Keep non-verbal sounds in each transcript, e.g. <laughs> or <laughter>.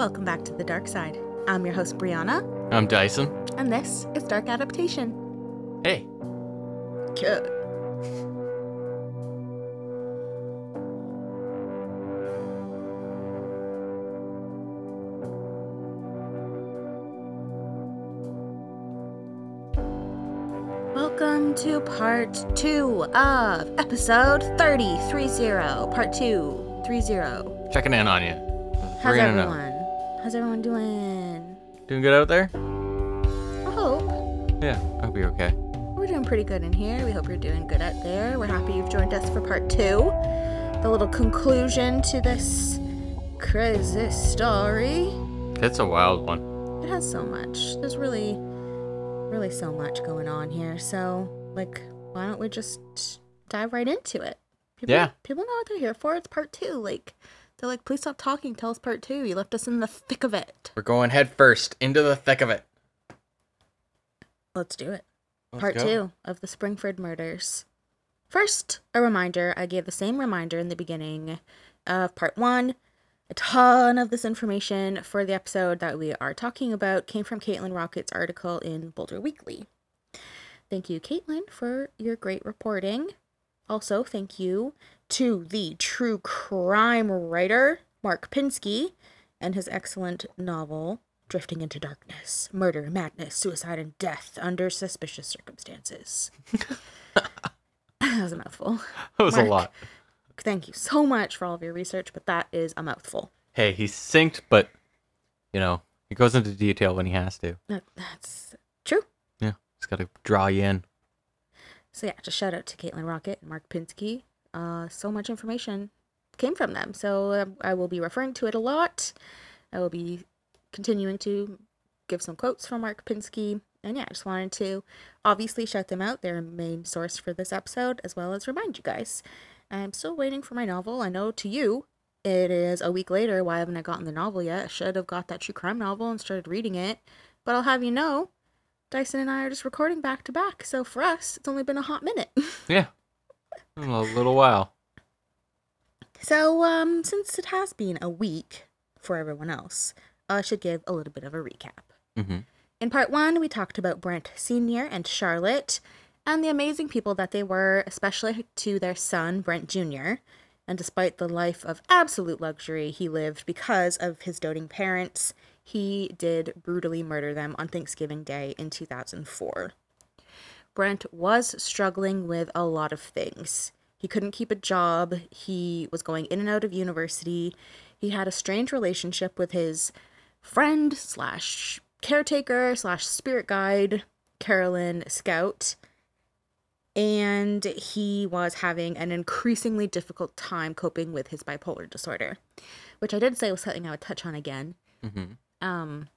Welcome back to the dark side. I'm your host, Brianna, I'm Dyson. and this is Dark Adaptation. Hey. Good. Welcome to part two of episode 30, 30, part two, 30. Checking in on you. How's Three in a row. everyone? How's everyone doing? Doing good out there? I hope. Yeah, I hope you're okay. We're doing pretty good in here. We hope you're doing good out there. We're happy you've joined us for part two. The little conclusion to this crazy story. It's a wild one. It has so much. There's really, really so much going on here. So, like, why don't we just dive right into it? People, Yeah. People know what they're here for. It's part two. Like, they're like, please stop talking. Tell us part two. You left us in the thick of it. We're going head first into the thick of it. Let's do it. Let's Part go. two of the Springford murders. First, a reminder. I gave the same reminder in the beginning of part one. A ton of this information for the episode that we are talking about came from Caitlin Rockett's article in Boulder Weekly. Thank you, Caitlin, for your great reporting. Also, thank you to the true crime writer, Mark Pinsky, and his excellent novel, Drifting into Darkness Murder, Madness, Suicide, and Death Under Suspicious Circumstances. that was a mouthful. <laughs> That was Mark. a lot. Thank you so much for all of your research, but that is a mouthful. Hey, he's synced, but, you know, he goes into detail when he has to. That, that's true. Yeah, he's got to draw you in. So yeah, just shout out to Caitlin Rockett and Mark Pinsky. Uh, so much information came from them. So um, I will be referring to it a lot. I will be continuing to give some quotes from Mark Pinsky. And yeah, I just wanted to obviously shout them out. They're a main source for this episode, as well as remind you guys. I'm still waiting for my novel. I know to you, it is a week later. Why haven't I gotten the novel yet? I should have got that true crime novel and started reading it. But I'll have you know, Dyson and I are just recording back to back. So for us, it's only been a hot minute. <laughs> Yeah. A little while. So, um, since it has been a week for everyone else, I should give a little bit of a recap. Mm-hmm. In part one, we talked about Brent Sr. and Charlotte and the amazing people that they were, especially to their son, Brent Jr. And despite the life of absolute luxury he lived because of his doting parents, he did brutally murder them on Thanksgiving Day in 2004. Brent was struggling with a lot of things. He couldn't keep a job. He was going in and out of university. He had a strange relationship with his friend slash caretaker slash spirit guide, Carolyn Scout. And he was having an increasingly difficult time coping with his bipolar disorder, which I did say was something I would touch on again. Mm-hmm. Um,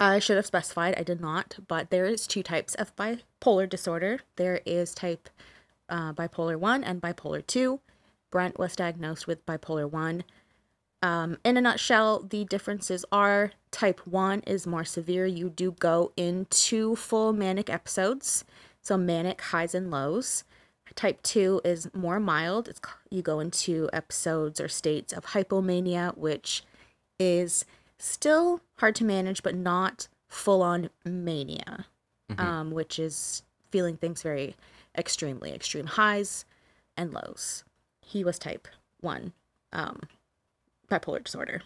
I should have specified, I did not, but there is two types of bipolar disorder. There is type uh, bipolar 1 and bipolar 2. Brent was diagnosed with bipolar 1. Um, in a nutshell, the differences are type 1 is more severe. You do go into full manic episodes, so manic highs and lows. Type 2 is more mild. It's, you go into episodes or states of hypomania, which is still hard to manage, but not full on mania, um, which is feeling things very extremely extreme highs and lows. He was type 1 um, bipolar disorder.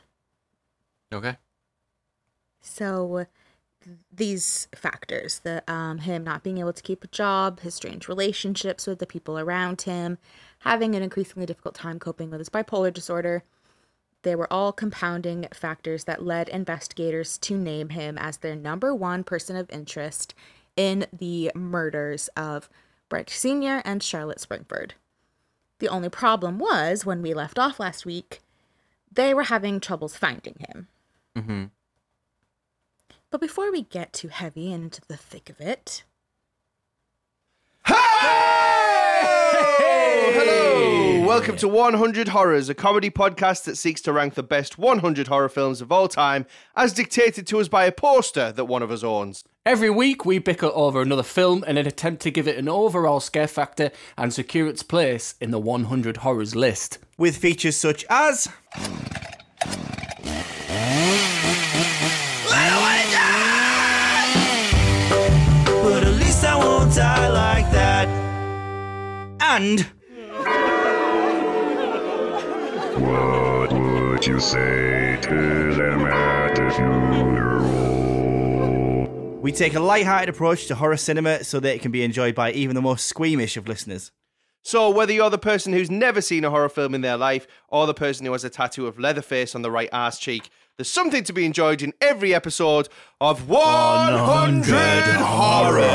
Okay. So these factors, the um, him not being able to keep a job, his strange relationships with the people around him, having an increasingly difficult time coping with his bipolar disorder, they were all compounding factors that led investigators to name him as their number one person of interest in the murders of Brent Sr. and Charlotte Springford. The only problem was when we left off last week, they were having troubles finding him. Mm-hmm. But before we get too heavy into the thick of it, welcome to 100 Horrors, a comedy podcast that seeks to rank the best 100 horror films of all time, as dictated to us by a poster that one of us owns. Every week, we bicker over another film in an attempt to give it an overall scare factor and secure its place in the 100 Horrors list. With features such as. But at least I won't die like that. And What would you say to them at the funeral? we take a light-hearted approach to horror cinema so that it can be enjoyed by even the most squeamish of listeners. So, whether you're the person who's never seen a horror film in their life or the person who has a tattoo of Leatherface on the right ass cheek, there's something to be enjoyed in every episode of 100 Horrors.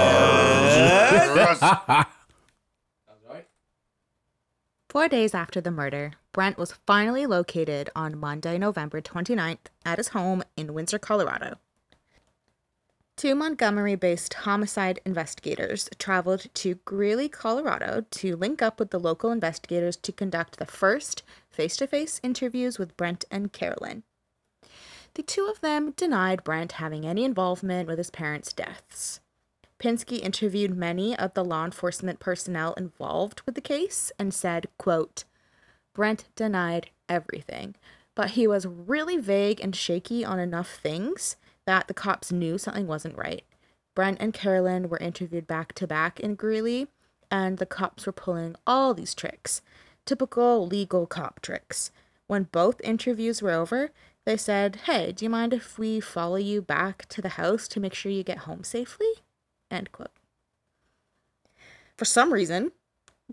<laughs> Four days after the murder, Brent was finally located on Monday, November 29th at his home in Windsor, Colorado. Two Montgomery based homicide investigators traveled to Greeley, Colorado to link up with the local investigators to conduct the first face to face interviews with Brent and Carolyn. The two of them denied Brent having any involvement with his parents' deaths. Pinsky interviewed many of the law enforcement personnel involved with the case and said, quote, Brent denied everything, but he was really vague and shaky on enough things that the cops knew something wasn't right. Brent and Carolyn were interviewed back to back in Greeley, and the cops were pulling all these tricks. Typical legal cop tricks. When both interviews were over, they said, Hey, do you mind if we follow you back to the house to make sure you get home safely? End quote. For some reason,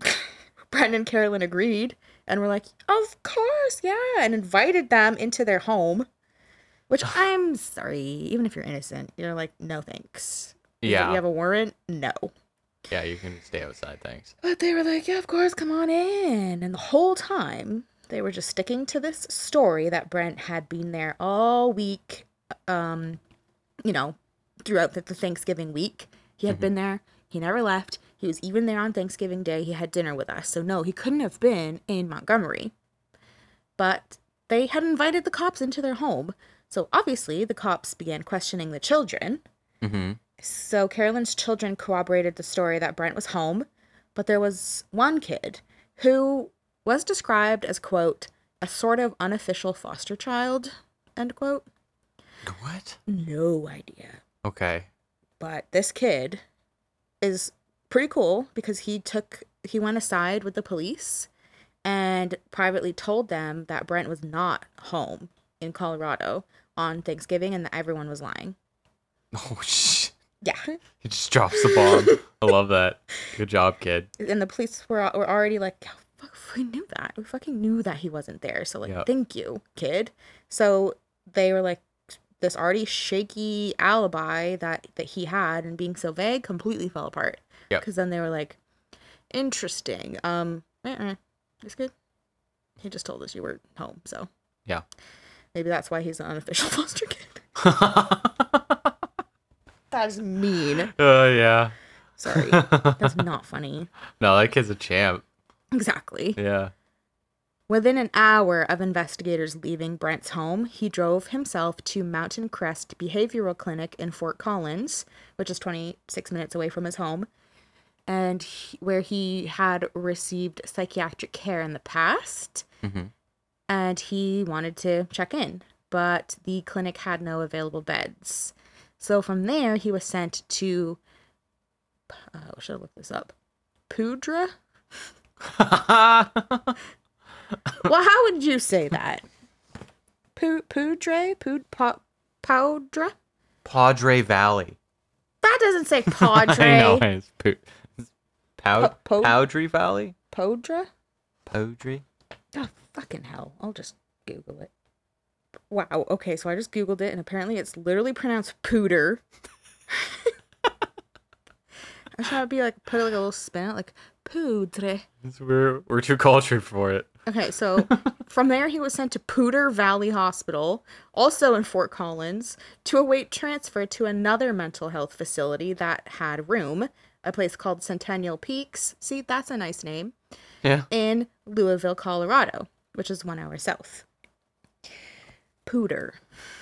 <laughs> Brent and Carolyn agreed and were like, Of course, yeah, and invited them into their home. Which I'm sorry, even if you're innocent, you're like, no thanks. Yeah. You have a warrant? No. Yeah, you can stay outside, thanks. But they were like, yeah, of course, come on in. And the whole time, they were just sticking to this story that Brent had been there all week, um, you know, throughout the, the Thanksgiving week. He had been there. He never left. He was even there on Thanksgiving Day. He had dinner with us. So, no, he couldn't have been in Montgomery. But they had invited the cops into their home. So, obviously, the cops began questioning the children. Mm-hmm. So Carolyn's children corroborated the story that Brent was home, but there was one kid who was described as quote a sort of unofficial foster child end quote. What? No idea. Okay. But this kid is pretty cool because he took he went aside with the police and privately told them that Brent was not home in Colorado on Thanksgiving and that everyone was lying. <laughs> Oh, shit. Yeah. He just drops the bomb. <laughs> I love that. Good job, kid. and the police were were already like, "Oh, we knew that. We fucking knew that he wasn't there. So like, Yep. thank you, kid. So they were like, this already shaky alibi that that he had and being so vague completely fell apart. Yep. Because then they were like, interesting. Um, uh-uh, it's good. He just told us you were home, so Yeah. maybe that's why he's an unofficial <laughs> foster kid. <laughs> That's mean. Oh, yeah. Sorry, <laughs> that's not funny. No, that kid's a champ. Exactly. Yeah. Within an hour of investigators leaving Brent's home, he drove himself to Mountain Crest Behavioral Clinic in Fort Collins, which is 26 minutes away from his home, and he, where he had received psychiatric care in the past. Mhm. And he wanted to check in, but the clinic had no available beds. So from there, he was sent to. Uh, I should have looked this up. Pudra? <laughs> well, how would you say that? Pu- Pudre? Pud- pa- Powdra? Padre Valley. That doesn't say Padre. <laughs> I know. It's po- Pow- Po- Powdry Valley? Podra? Powdry? Oh, fucking hell. I'll just Google it. Wow. Okay, so I just Googled it, and apparently it's literally pronounced pooter. <laughs> I thought it'd be like, put like a little spin out, like poudre. We're, we're too cultured for it. Okay, so <laughs> from there he was sent to Pooter Valley Hospital, also in Fort Collins, to await transfer to another mental health facility that had room, a place called Centennial Peaks. See, that's a nice name. Yeah. In Louisville, Colorado, which is one hour south. Pooter.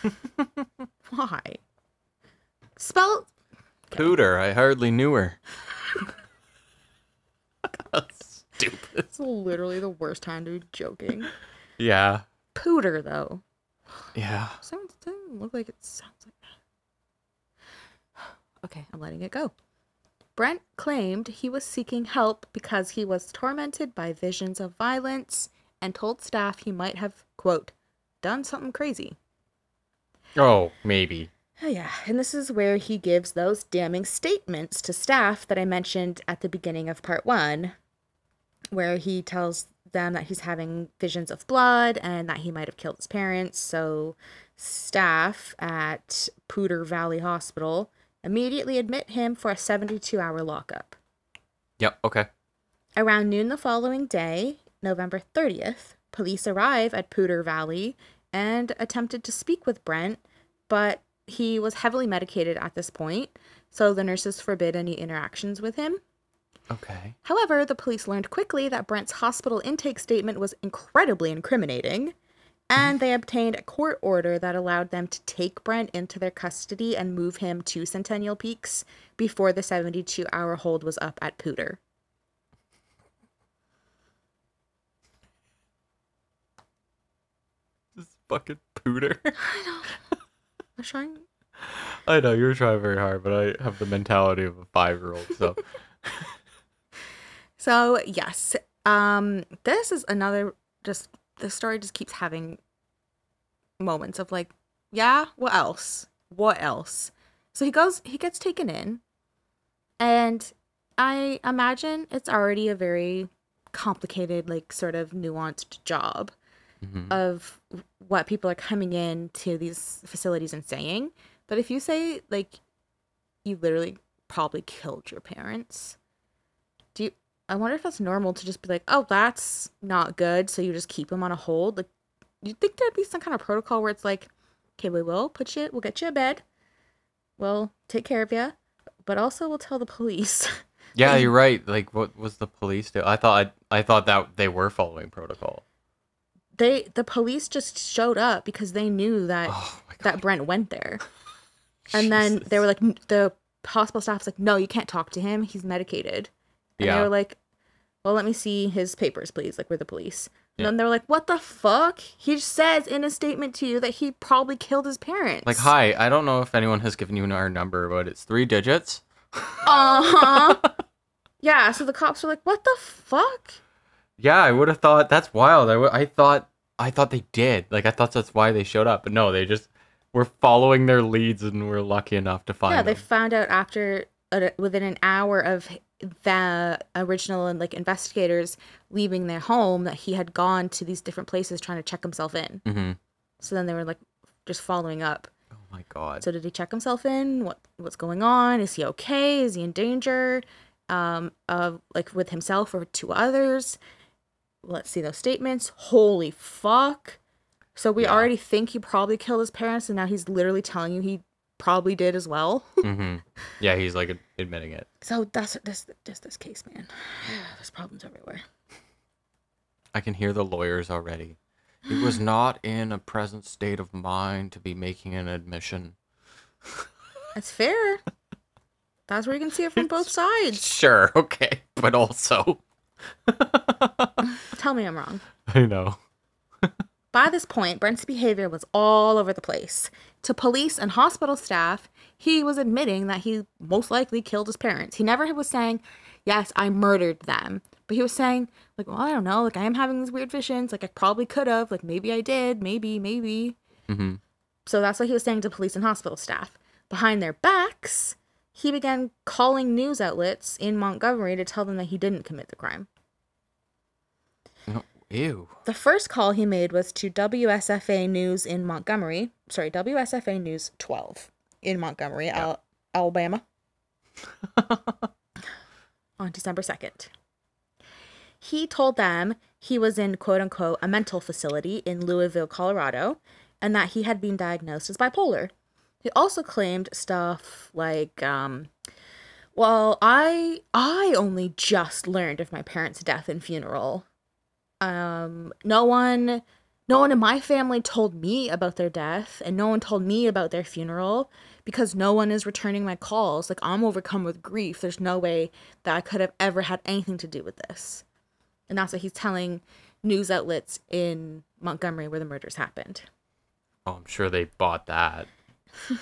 <laughs> Why? Spell Pooter. I hardly knew her. <laughs> Stupid. it's literally the worst time to be joking. Yeah. Pooter though. Yeah. Sounds doesn't look like it sounds like that. <sighs> Okay, I'm letting it go. Brent claimed he was seeking help because he was tormented by visions of violence and told staff he might have, quote, done something crazy. Oh, maybe. Oh, yeah. And this is where he gives those damning statements to staff that I mentioned at the beginning of part one, where he tells them that he's having visions of blood and that he might have killed his parents. So, staff at Pooter Valley Hospital immediately admit him for a 72 hour lockup. Yep. Okay. Around noon the following day, November 30th, police arrive at Pooter Valley and attempted to speak with Brent, but he was heavily medicated at this point, so the nurses forbid any interactions with him. Okay. However, the police learned quickly that Brent's hospital intake statement was incredibly incriminating, and they obtained a court order that allowed them to take Brent into their custody and move him to Centennial Peaks before the 72 hour hold was up at Pooter. This fucking pooter. I was trying. I know you're trying very hard, but I have the mentality of a five-year-old. So <laughs> So yes, um, this is another just the story just keeps having moments of like, yeah, what else? What else? So he goes, he gets taken in, and I imagine it's already a very complicated, like sort of nuanced job Mhm. of what people are coming in to these facilities and saying. But if you say like you literally probably killed your parents, do you I wonder if that's normal to just be like, "Oh, that's not good," so you just keep them on a hold? Like you think there'd be some kind of protocol where it's like, "Okay, we will put you we'll get you a bed. We'll take care of you, but also we'll tell the police." <laughs> yeah, you're right. Like, what was the police do? I thought I, I thought that they were following protocol. they the police just showed up because they knew that Oh that Brent went there. <laughs> And then they were like, the hospital staff's like, no, you can't talk to him. He's medicated. And Yeah. they were like, well, let me see his papers, please. Like, we're the police. And then they're like, what the fuck? He says in a statement to you that he probably killed his parents. Like, hi, I don't know if anyone has given you our number, but it's three digits. <laughs> Uh huh. yeah. So the cops were like, what the fuck? Yeah, I would have thought that's wild. I, w- I thought I thought they did. Like, I thought that's why they showed up, but no, they just were following their leads and were lucky enough to find yeah, they them. found out after uh, within an hour of the original and like investigators leaving their home that he had gone to these different places trying to check himself in. hmm So then they were like just following up. Oh my god. So did he check himself in? What what's going on? Is he okay? Is he in danger? Um, of like with himself or to others? Let's see those statements. Holy fuck! So we Yeah. already think he probably killed his parents, and now he's literally telling you he probably did as well. <laughs> hmm Yeah, he's like admitting it. so that's this just this case, man. <sighs> There's problems everywhere. I can hear the lawyers already. He was <gasps> not in a present state of mind to be making an admission. <laughs> That's fair. That's where you can see it from both sides. Sure, okay, but also, <laughs> Tell me I'm wrong. I know. By this point, Brent's behavior was all over the place. To police and hospital staff, he was admitting that he most likely killed his parents. He never was saying, Yes, I murdered them. But he was saying, like, well, I don't know, like I am having these weird visions, like I probably could have, like maybe I did, maybe, maybe. Mm-hmm. So that's what he was saying to police and hospital staff. Behind their backs, he began calling news outlets in Montgomery to tell them that he didn't commit the crime. Ew. The first call he made was to WSFA News in Montgomery. Sorry, WSFA News 12 in Montgomery, Al- Alabama, <laughs> on December 2nd. He told them he was in quote unquote a mental facility in Louisville, Colorado, and that he had been diagnosed as bipolar. He also claimed stuff like, um, well, I I only just learned of my parents' death and funeral um no one no one in my family told me about their death and no one told me about their funeral because no one is returning my calls like i'm overcome with grief there's no way that i could have ever had anything to do with this and that's what he's telling news outlets in montgomery where the murders happened Oh, I'm sure they bought that. <laughs>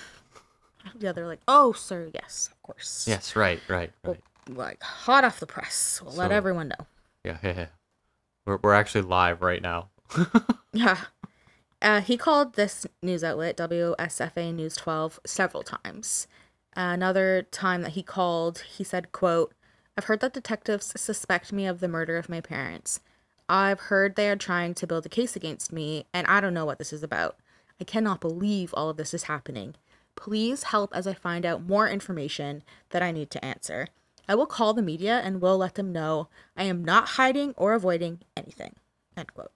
Yeah, they're like, oh, sir, yes, of course. Yes, right, right, Well, right. like hot off the press. We'll let everyone know. Yeah, <laughs> yeah, yeah. We're we're actually live right now. <laughs> Yeah. Uh, he called this news outlet, WSFA News 12, several times. another time that he called, he said, quote, I've heard that detectives suspect me of the murder of my parents. I've heard they are trying to build a case against me, and I don't know what this is about. I cannot believe all of this is happening. Please help as I find out more information that I need to answer. I will call the media and will let them know I am not hiding or avoiding anything. End quote.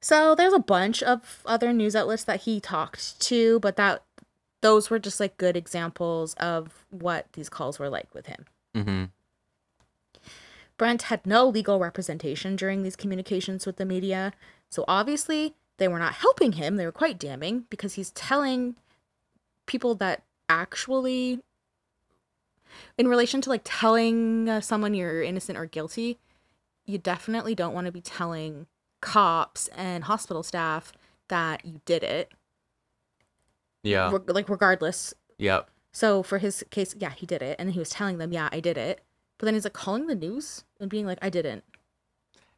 So there's a bunch of other news outlets that he talked to, but that those were just like good examples of what these calls were like with him. Mm-hmm. Brent had no legal representation during these communications with the media, so obviously they were not helping him. They were quite damning because he's telling people that actually, in relation to like telling uh, someone you're innocent or guilty, you definitely don't want to be telling cops and hospital staff that you did it. Yeah. Reg- like regardless. Yep. So for his case, yeah, he did it, and he was telling them, yeah, I did it. But then he's like calling the news and being like, I didn't.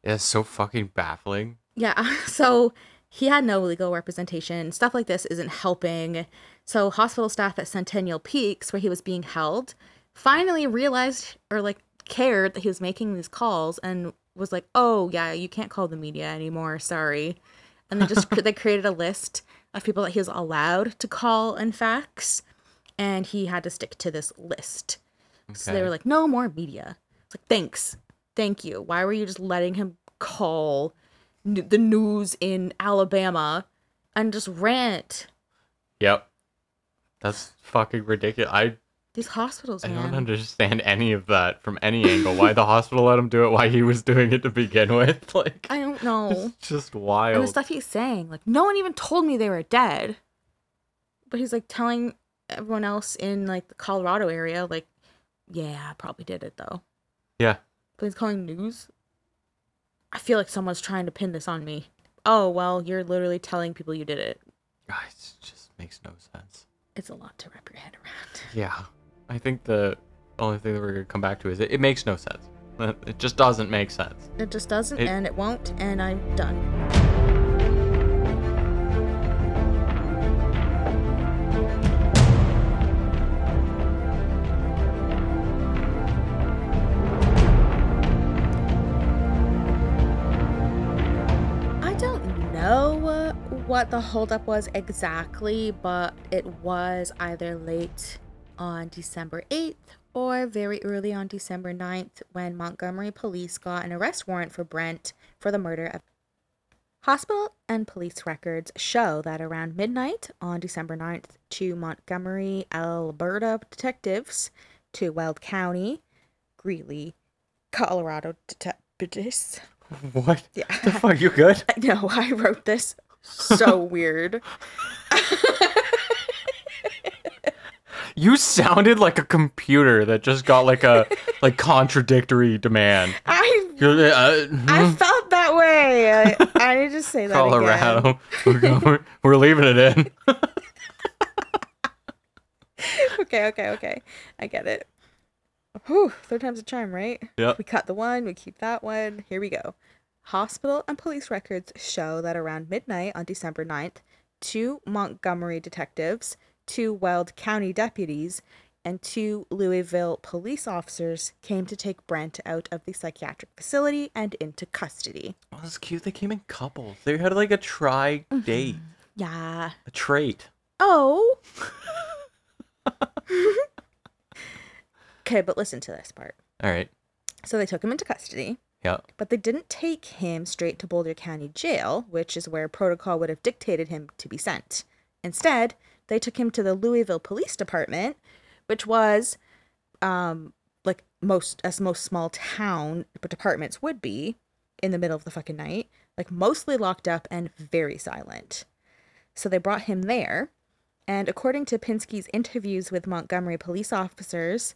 It's so fucking baffling. Yeah. <laughs> So he had no legal representation. Stuff like this isn't helping. So hospital staff at Centennial Peaks, where he was being held, finally realized or like cared that he was making these calls and was like, "Oh yeah, you can't call the media anymore. Sorry." And they just they created a list of people that he was allowed to call and fax, and he had to stick to this list. So they were like, "No more media." It's like, "Thanks, thank you. Why were you just letting him call n- the news in Alabama and just rant?" Yep. That's fucking ridiculous. I These hospitals, I man. don't understand any of that from any angle. Why the hospital let him do it? Why he was doing it to begin with? <laughs> Like, I don't know. it's just and the wild. stuff he's saying, like, no one even told me they were dead. But he's like telling everyone else in like the Colorado area, like, yeah, I probably did it though. Yeah. But he's calling news. I feel like someone's trying to pin this on me. Oh well, you're literally telling people you did it. It just makes no sense. It's a lot to wrap your head around. Yeah. I think the only thing that we're gonna come back to is it, it makes no sense. It just doesn't make sense. It just doesn't, It- and it won't, and I'm done. I don't know what the holdup was exactly, but it was either late on December 8th or very early on December 9th when Montgomery police got an arrest warrant for Brent for the murder of. Hospital and police records show that around midnight on December 9th, two Montgomery, Alberta detectives, to Weld County, Greeley, Colorado detectives. What? Yeah. The fuck? You good? <laughs> No, I wrote this so <laughs> weird. <laughs> You sounded like a computer that just got like a <laughs> like contradictory demand. I uh, I felt that way. I, I need to say that again. Colorado. <laughs> We're, going, we're leaving it in. <laughs> Okay, okay, okay. I get it. Whew, third time's a charm, right? Yep. We cut the one, we keep that one. Here we go. Hospital and police records show that around midnight on December 9th, two Montgomery detectives, two Weld County deputies, and two Louisville police officers came to take Brent out of the psychiatric facility and into custody. Oh, that's cute. They came in couples. They had like a tri mm-hmm. date, Yeah. a trait. Oh. <laughs> okay, but listen to this part. All right. So they took him into custody. Yeah. But they didn't take him straight to Boulder County Jail, which is where protocol would have dictated him to be sent. Instead, they took him to the Louisville Police Department, which was um like most as most small town departments would be in the middle of the fucking night, like mostly locked up and very silent. So they brought him there, and according to Pinsky's interviews with Montgomery police officers,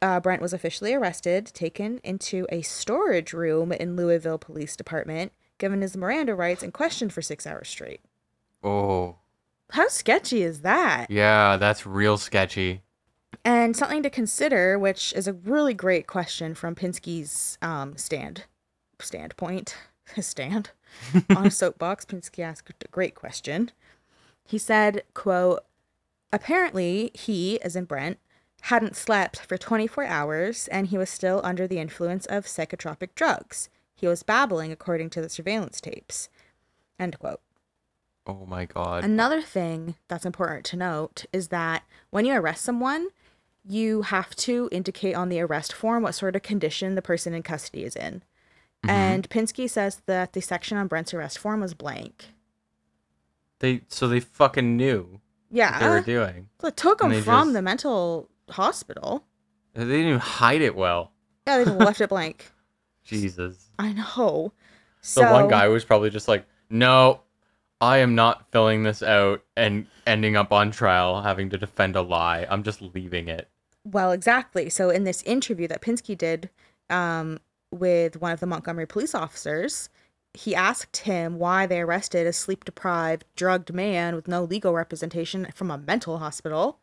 uh, Brent was officially arrested, taken into a storage room in Louisville Police Department, given his Miranda rights, and questioned for six hours straight. Oh. How sketchy is that? Yeah, that's real sketchy. And something to consider, which is a really great question from Pinsky's um, stand standpoint, his <laughs> stand <laughs> on a soapbox. Pinsky asked a great question. He said, "quote Apparently, he, as in Brent, hadn't slept for 24 hours, and he was still under the influence of psychotropic drugs. He was babbling, according to the surveillance tapes." End quote. Oh my god. Another thing that's important to note is that when you arrest someone, you have to indicate on the arrest form what sort of condition the person in custody is in. Mm-hmm. And Pinsky says that the section on Brent's arrest form was blank. They so they fucking knew Yeah. what they were doing. It took him they from just- the mental hospital. They didn't even hide it well. Yeah, they just left it blank. <laughs> Jesus. I know. The So one guy was probably just like, "No, I am not filling this out and ending up on trial having to defend a lie. I'm just leaving it." Well, exactly. So in this interview that Pinsky did um, with one of the Montgomery police officers, he asked him why they arrested a sleep deprived, drugged man with no legal representation from a mental hospital.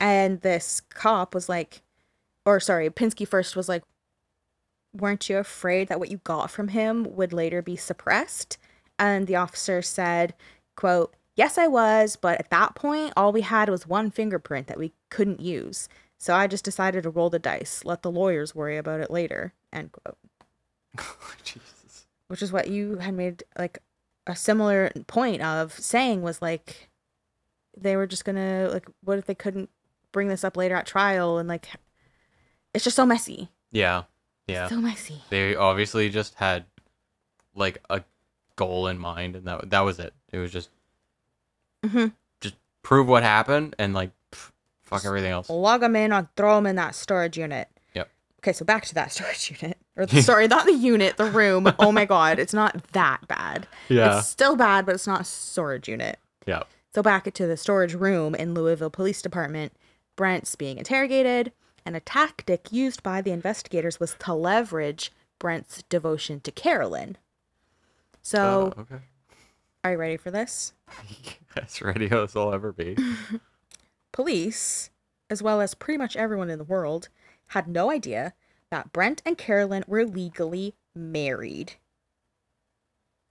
And this cop was like, or sorry, Pinsky first was like, weren't you afraid that what you got from him would later be suppressed? And the officer said, quote, Yes, I was, but at that point, all we had was one fingerprint that we couldn't use. So I just decided to roll the dice, let the lawyers worry about it later. End quote. <laughs> Jesus. Which is what you had made like a similar point of saying was like they were just gonna like what if they couldn't bring this up later at trial and like it's just so messy. Yeah. Yeah. So messy. They obviously just had like a goal in mind and that that was it. It was just Mhm. just prove what happened and like pff, fuck everything else. Log them in or throw them in that storage unit. Yep. Okay, so back to that <laughs> storage unit. Or the, sorry, not the unit, the room. <laughs> Oh my god, it's not that bad. Yeah. It's still bad, but it's not a storage unit. Yeah. So back to the storage room in Louisville Police Department, Brent's being interrogated, and a tactic used by the investigators was to leverage Brent's devotion to Carolyn. So, Uh, okay. are you ready for this? <laughs> As ready as I'll ever be. <laughs> Police, as well as pretty much everyone in the world, had no idea that Brent and Carolyn were legally married.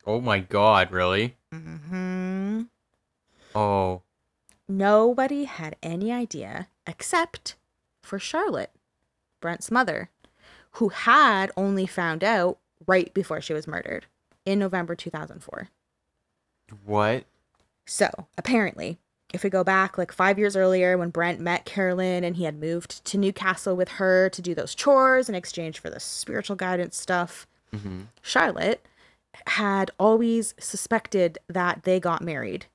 Oh my god, really? Mm-hmm. Oh. Nobody had any idea except for Charlotte, Brent's mother, who had only found out right before she was murdered in November 2004. What? So, apparently, if we go back like five years earlier when Brent met Carolyn and he had moved to Newcastle with her to do those chores in exchange for the spiritual guidance stuff, Mm-hmm. Charlotte had always suspected that they got married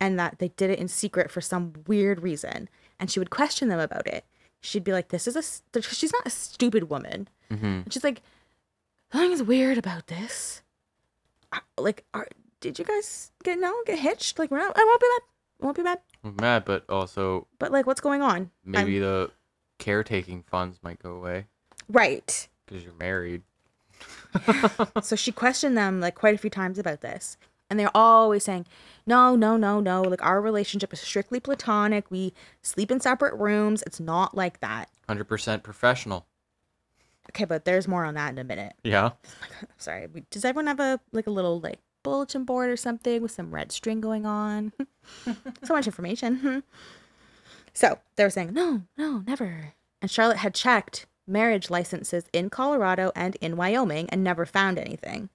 and that they did it in secret for some weird reason. And she would question them about it. She'd be like, This is a. She's not a stupid woman. Mm-hmm. And she's like, Something's weird about this. I- Like, are, did you guys get no get hitched? Like, we're not. I won't be mad. It won't be mad. I'm mad, but also But like, what's going on? I'm- maybe the caretaking funds might go away right. because you're married. <laughs> so she questioned them like quite a few times about this. And they're always saying, no, no, no, no. Like, our relationship is strictly platonic. We sleep in separate rooms. It's not like that. 100% professional. Okay, but there's more on that in a minute. Yeah. <laughs> Sorry. Does everyone have a like a little like bulletin board or something with some red string going on? <laughs> so much information. <laughs> so they were saying, no, no, never. And Charlotte had checked marriage licenses in Colorado and in Wyoming and never found anything.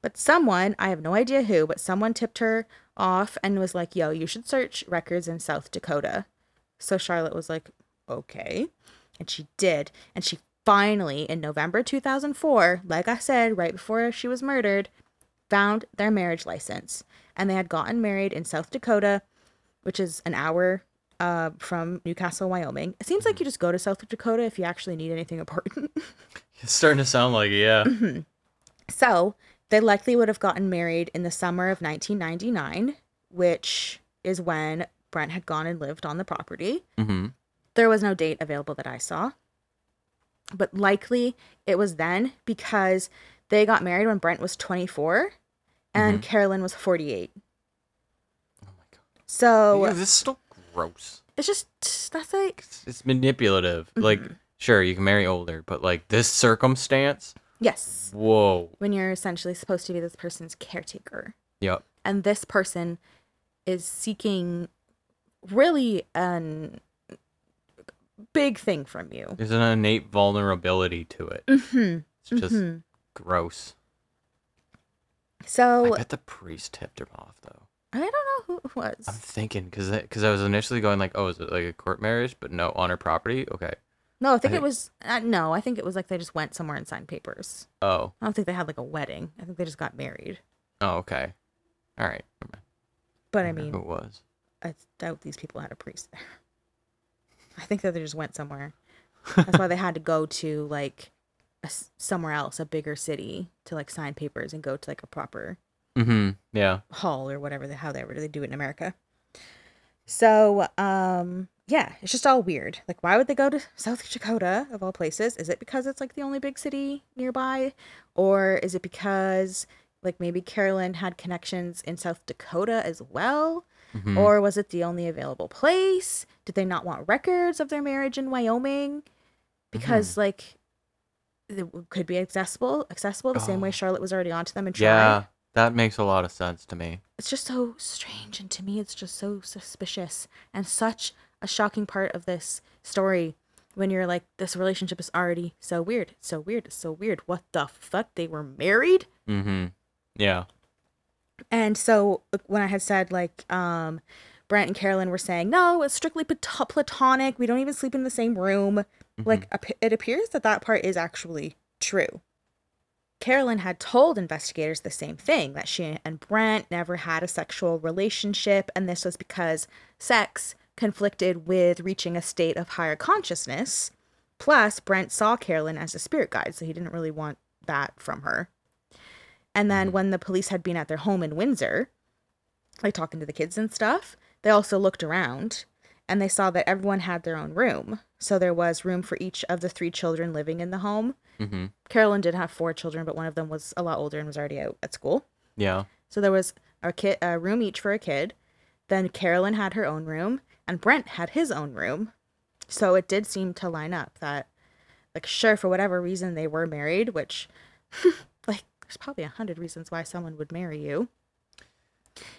But someone, I have no idea who, but someone tipped her off and was like, yo, you should search records in South Dakota. So Charlotte was like, okay. And she did. And she finally, in November 2004, like I said, right before she was murdered, found their marriage license. And they had gotten married in South Dakota, which is an hour uh, from Newcastle, Wyoming. It seems like you just go to South Dakota if you actually need anything important. <laughs> It's starting to sound like it, yeah. So they likely would have gotten married in the summer of 1999, which is when Brent had gone and lived on the property. mm-hmm. There was no date available that I saw. But likely it was then because they got married when Brent was 24 and Carolyn was 48. Oh my god. So Ew, this is still gross. it's just that's like It's, it's manipulative. Like, Mm-hmm. sure, you can marry older, but like this circumstance, yes, whoa. when you're essentially supposed to be this person's caretaker, Yep. and this person is seeking really an big thing from you. There's an innate vulnerability to it. hmm It's just gross. So I bet the priest tipped him off though. I don't know who it was. I'm thinking because because I was initially going like, oh, is it like a court marriage? But no, on her property. Okay. No, I think I- it was uh, no. I think it was like they just went somewhere and signed papers. Oh. I don't think they had like a wedding. I think they just got married. Oh. Okay. All right. But I who mean, it was. I doubt these people had a priest there. I think that they just went somewhere. That's why they had to go to like a somewhere else, a bigger city, to like sign papers and go to like a proper Mm-hmm. Yeah. hall or whatever the how they they do it in America. So, um, yeah, it's just all weird. Like, why would they go to South Dakota of all places? Is it because it's like the only big city nearby, or is it because like maybe Carolyn had connections in South Dakota as well? Mhm. Or was it the only available place? Did they not want records of their marriage in Wyoming? Because like it could be accessible, accessible the same way Oh. Charlotte was already onto them and tried Yeah. That makes a lot of sense to me. it's just so strange and to me it's just so suspicious and such a shocking part of this story when you're like this relationship is already so weird it's so weird it's so weird what the fuck they were married Mm-hmm. Yeah. And so when i had said like um brent and carolyn were saying no it's strictly plat- platonic we don't even sleep in the same room like it appears that that part is actually true Carolyn had told investigators the same thing that she and Brent never had a sexual relationship, and this was because sex conflicted with reaching a state of higher consciousness. Plus, Brent saw Carolyn as a spirit guide, so he didn't really want that from her. And then when the police had been at their home in Windsor, like talking to the kids and stuff, they also looked around and they saw that everyone had their own room. So there was room for each of the three children living in the home. Mm-hmm. Carolyn did have four children, but one of them was a lot older and was already out at school. Yeah. So there was a kid, a room each for a kid. Then Carolyn had her own room, and Brent had his own room. So it did seem to line up that, like, sure, for whatever reason they were married, which, <laughs> there's probably a hundred reasons why someone would marry you.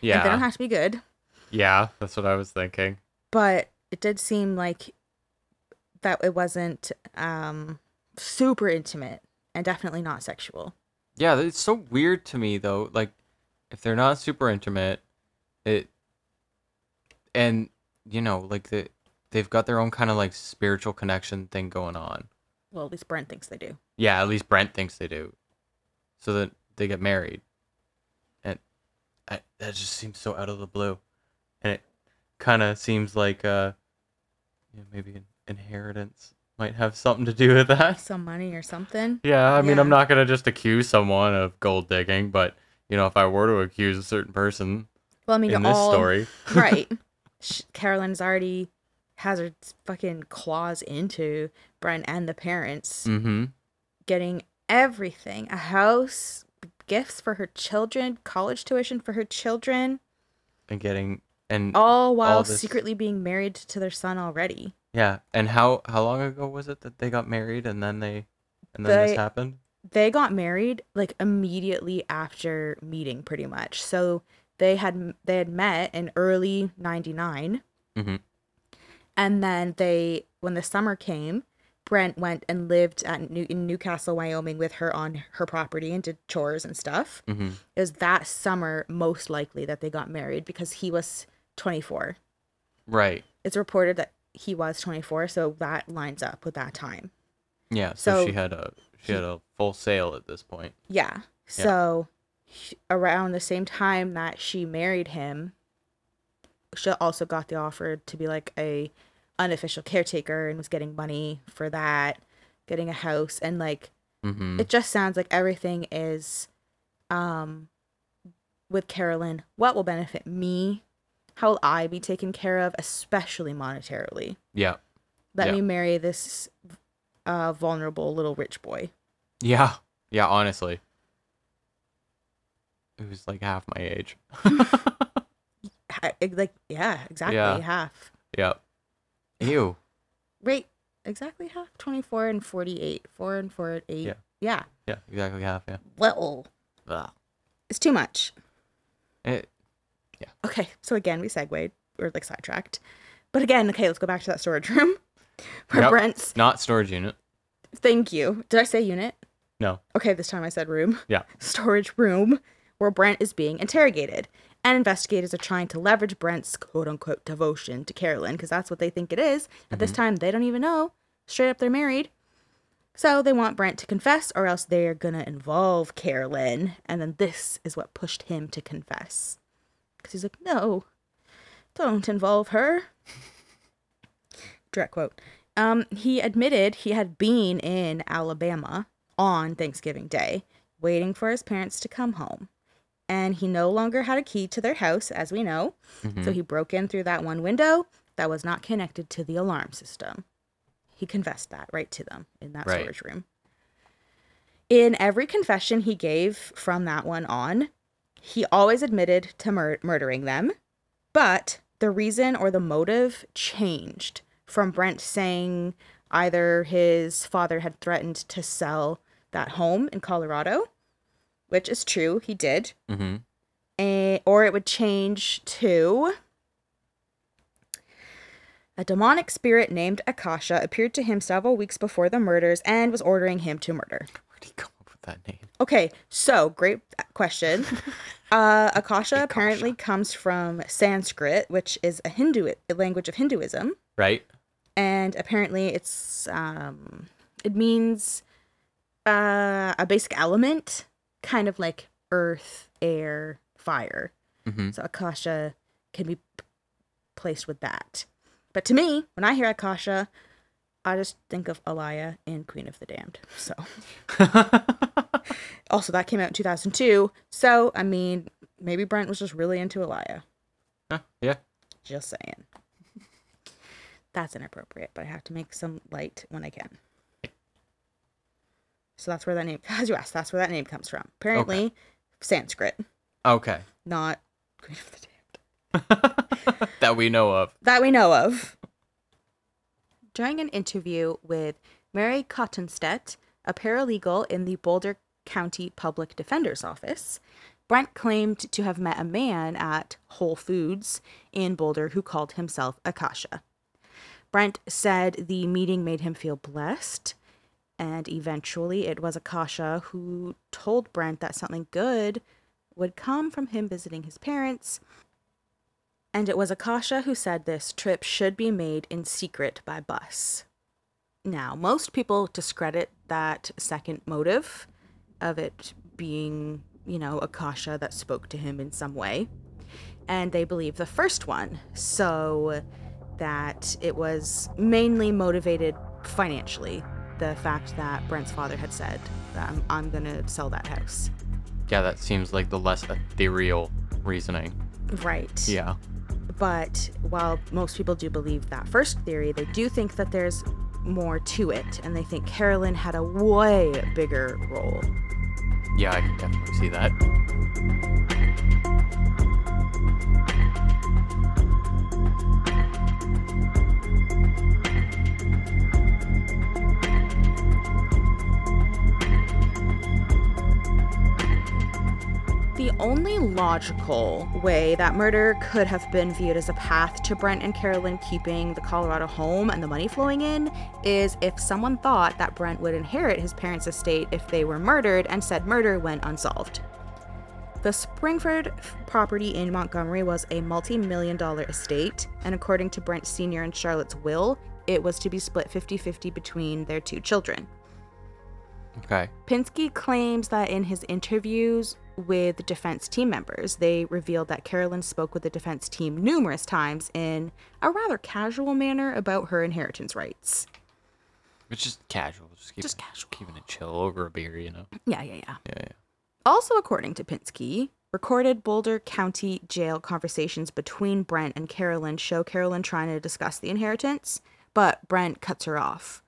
Yeah. And they don't have to be good, yeah. That's what I was thinking. but it did seem like that it wasn't um super intimate and definitely not sexual. Yeah, it's so weird to me though. Like, if they're not super intimate, it, and you know, like the they've got their own kind of like spiritual connection thing going on. Well, at least Brent thinks they do. Yeah, at least Brent thinks they do. So that they get married, and I, that just seems so out of the blue, and it kind of seems like uh, you know, maybe an inheritance might have something to do with that. Some money or something. Yeah, I mean, I'm not gonna just accuse someone of gold digging, but you know, if I were to accuse a certain person Well, I mean, in this all, story, <laughs> right? <laughs> Sh- Carolyn's already has her fucking claws into Brent and the parents, mm-hmm, getting everything: a house, gifts for her children, college tuition for her children, and getting and all while this- secretly being married to their son already. yeah, and how how long ago was it that they got married and then they and then this happened? They got married like immediately after meeting, pretty much. So they had they had met in early '99. Mhm. and then they when the summer came brent went and lived at New, in newcastle wyoming with her on her property and did chores and stuff Mm-hmm. it was that summer most likely that they got married because he was 24 Right. it's reported that he was 24 so that lines up with that time Yeah. So, So she had a she had a full sale at this point. yeah so he- around the same time that she married him she also got the offer to be like a unofficial caretaker and was getting money for that getting a house and like Mm-hmm. it just sounds like everything is um with Carolyn what will benefit me how will I be taken care of especially monetarily Yeah. let Yeah. me marry this uh vulnerable little rich boy Yeah. Yeah. Honestly, it was like half my age. <laughs> Like, yeah, exactly Yeah. half. Yep. Ew. Right, exactly half. 24 and 48. 4 and 4 8. Yeah. Yeah. Yeah, exactly half. Yeah. Well, Ugh. it's too much. It, yeah. Okay, so again, we segued or like sidetracked. But again, okay, let's go back to that storage room <laughs> where Yep. Brent's. not storage unit. Thank you. Did I say unit? No. Okay, this time I said room. Yeah. <laughs> Storage room where Brent is being interrogated. And investigators are trying to leverage Brent's quote unquote devotion to Carolyn because that's what they think it is. At this time, they don't even know. Straight up, they're married. So they want Brent to confess or else they're going to involve Carolyn. And then this is what pushed him to confess. Because he's like, no, don't involve her. Direct quote. Um, he admitted he had been in Alabama on Thanksgiving Day, waiting for his parents to come home. And he no longer had a key to their house, as we know. Mm-hmm. So he broke in through that one window that was not connected to the alarm system. He confessed that right to them in that Right. storage room. In every confession he gave from that one on, he always admitted to mur- murdering them, but the reason or the motive changed from Brent saying either his father had threatened to sell that home in Colorado, which is true, he did, Mm-hmm. eh, or it would change to a demonic spirit named Akasha appeared to him several weeks before the murders and was ordering him to murder. Where'd he come up with that name? Okay, so great question. <laughs> Uh, Akasha apparently comes from Sanskrit, which is a Hindu a language of Hinduism, Right? and apparently it's um, it means uh, a basic element, kind of like earth, air, fire. Mhm. So Akasha can be p- placed with that. But to me, when I hear Akasha, I just think of Aaliyah and Queen of the Damned. So <laughs> also that came out in 2002. So I mean, maybe Brent was just really into Aaliyah. Huh, yeah. Just saying. <laughs> That's inappropriate, but I have to make some light when I can. So that's where that name, <laughs> as you asked, that's where that name comes from. Apparently, Sanskrit, Okay. not Queen of the Damned. <laughs> that we know of. that we know of. During an interview with Mary Cottonstedt, a paralegal in the Boulder County Public Defender's Office, Brent claimed to have met a man at Whole Foods in Boulder who called himself Akasha. Brent said the meeting made him feel blessed, and eventually it was Akasha who told Brent that something good would come from him visiting his parents and it was Akasha who said this trip should be made in secret by bus. Now, most people discredit that second motive of it being, you know, Akasha that spoke to him in some way. And they believe the first one, so that it was mainly motivated financially. The fact that Brent's father had said, I'm, I'm going to sell that house. Yeah, that seems like the less ethereal reasoning. Right. Yeah. But while most people do believe that first theory, they do think that there's more to it, and they think Carolyn had a way bigger role. Yeah, I can definitely see that. The only logical way that murder could have been viewed as a path to Brent and Carolyn keeping the Colorado home and the money flowing in is if someone thought that Brent would inherit his parents' estate if they were murdered and said murder went unsolved. The Springford property in Montgomery was a multi million dollar estate, and according to Brent Sr. and Charlotte's will, it was to be split 50 50 between their two children. Okay. Pinsky claims that in his interviews with defense team members, they revealed that Carolyn spoke with the defense team numerous times in a rather casual manner about her inheritance rights. It's just casual. Just, keep Just casual. Keeping it chill over a beer, you know? Yeah, yeah, yeah. Yeah, yeah. Also, according to Pinsky, recorded Boulder County Jail conversations between Brent and Carolyn show Carolyn trying to discuss the inheritance, but Brent cuts her off.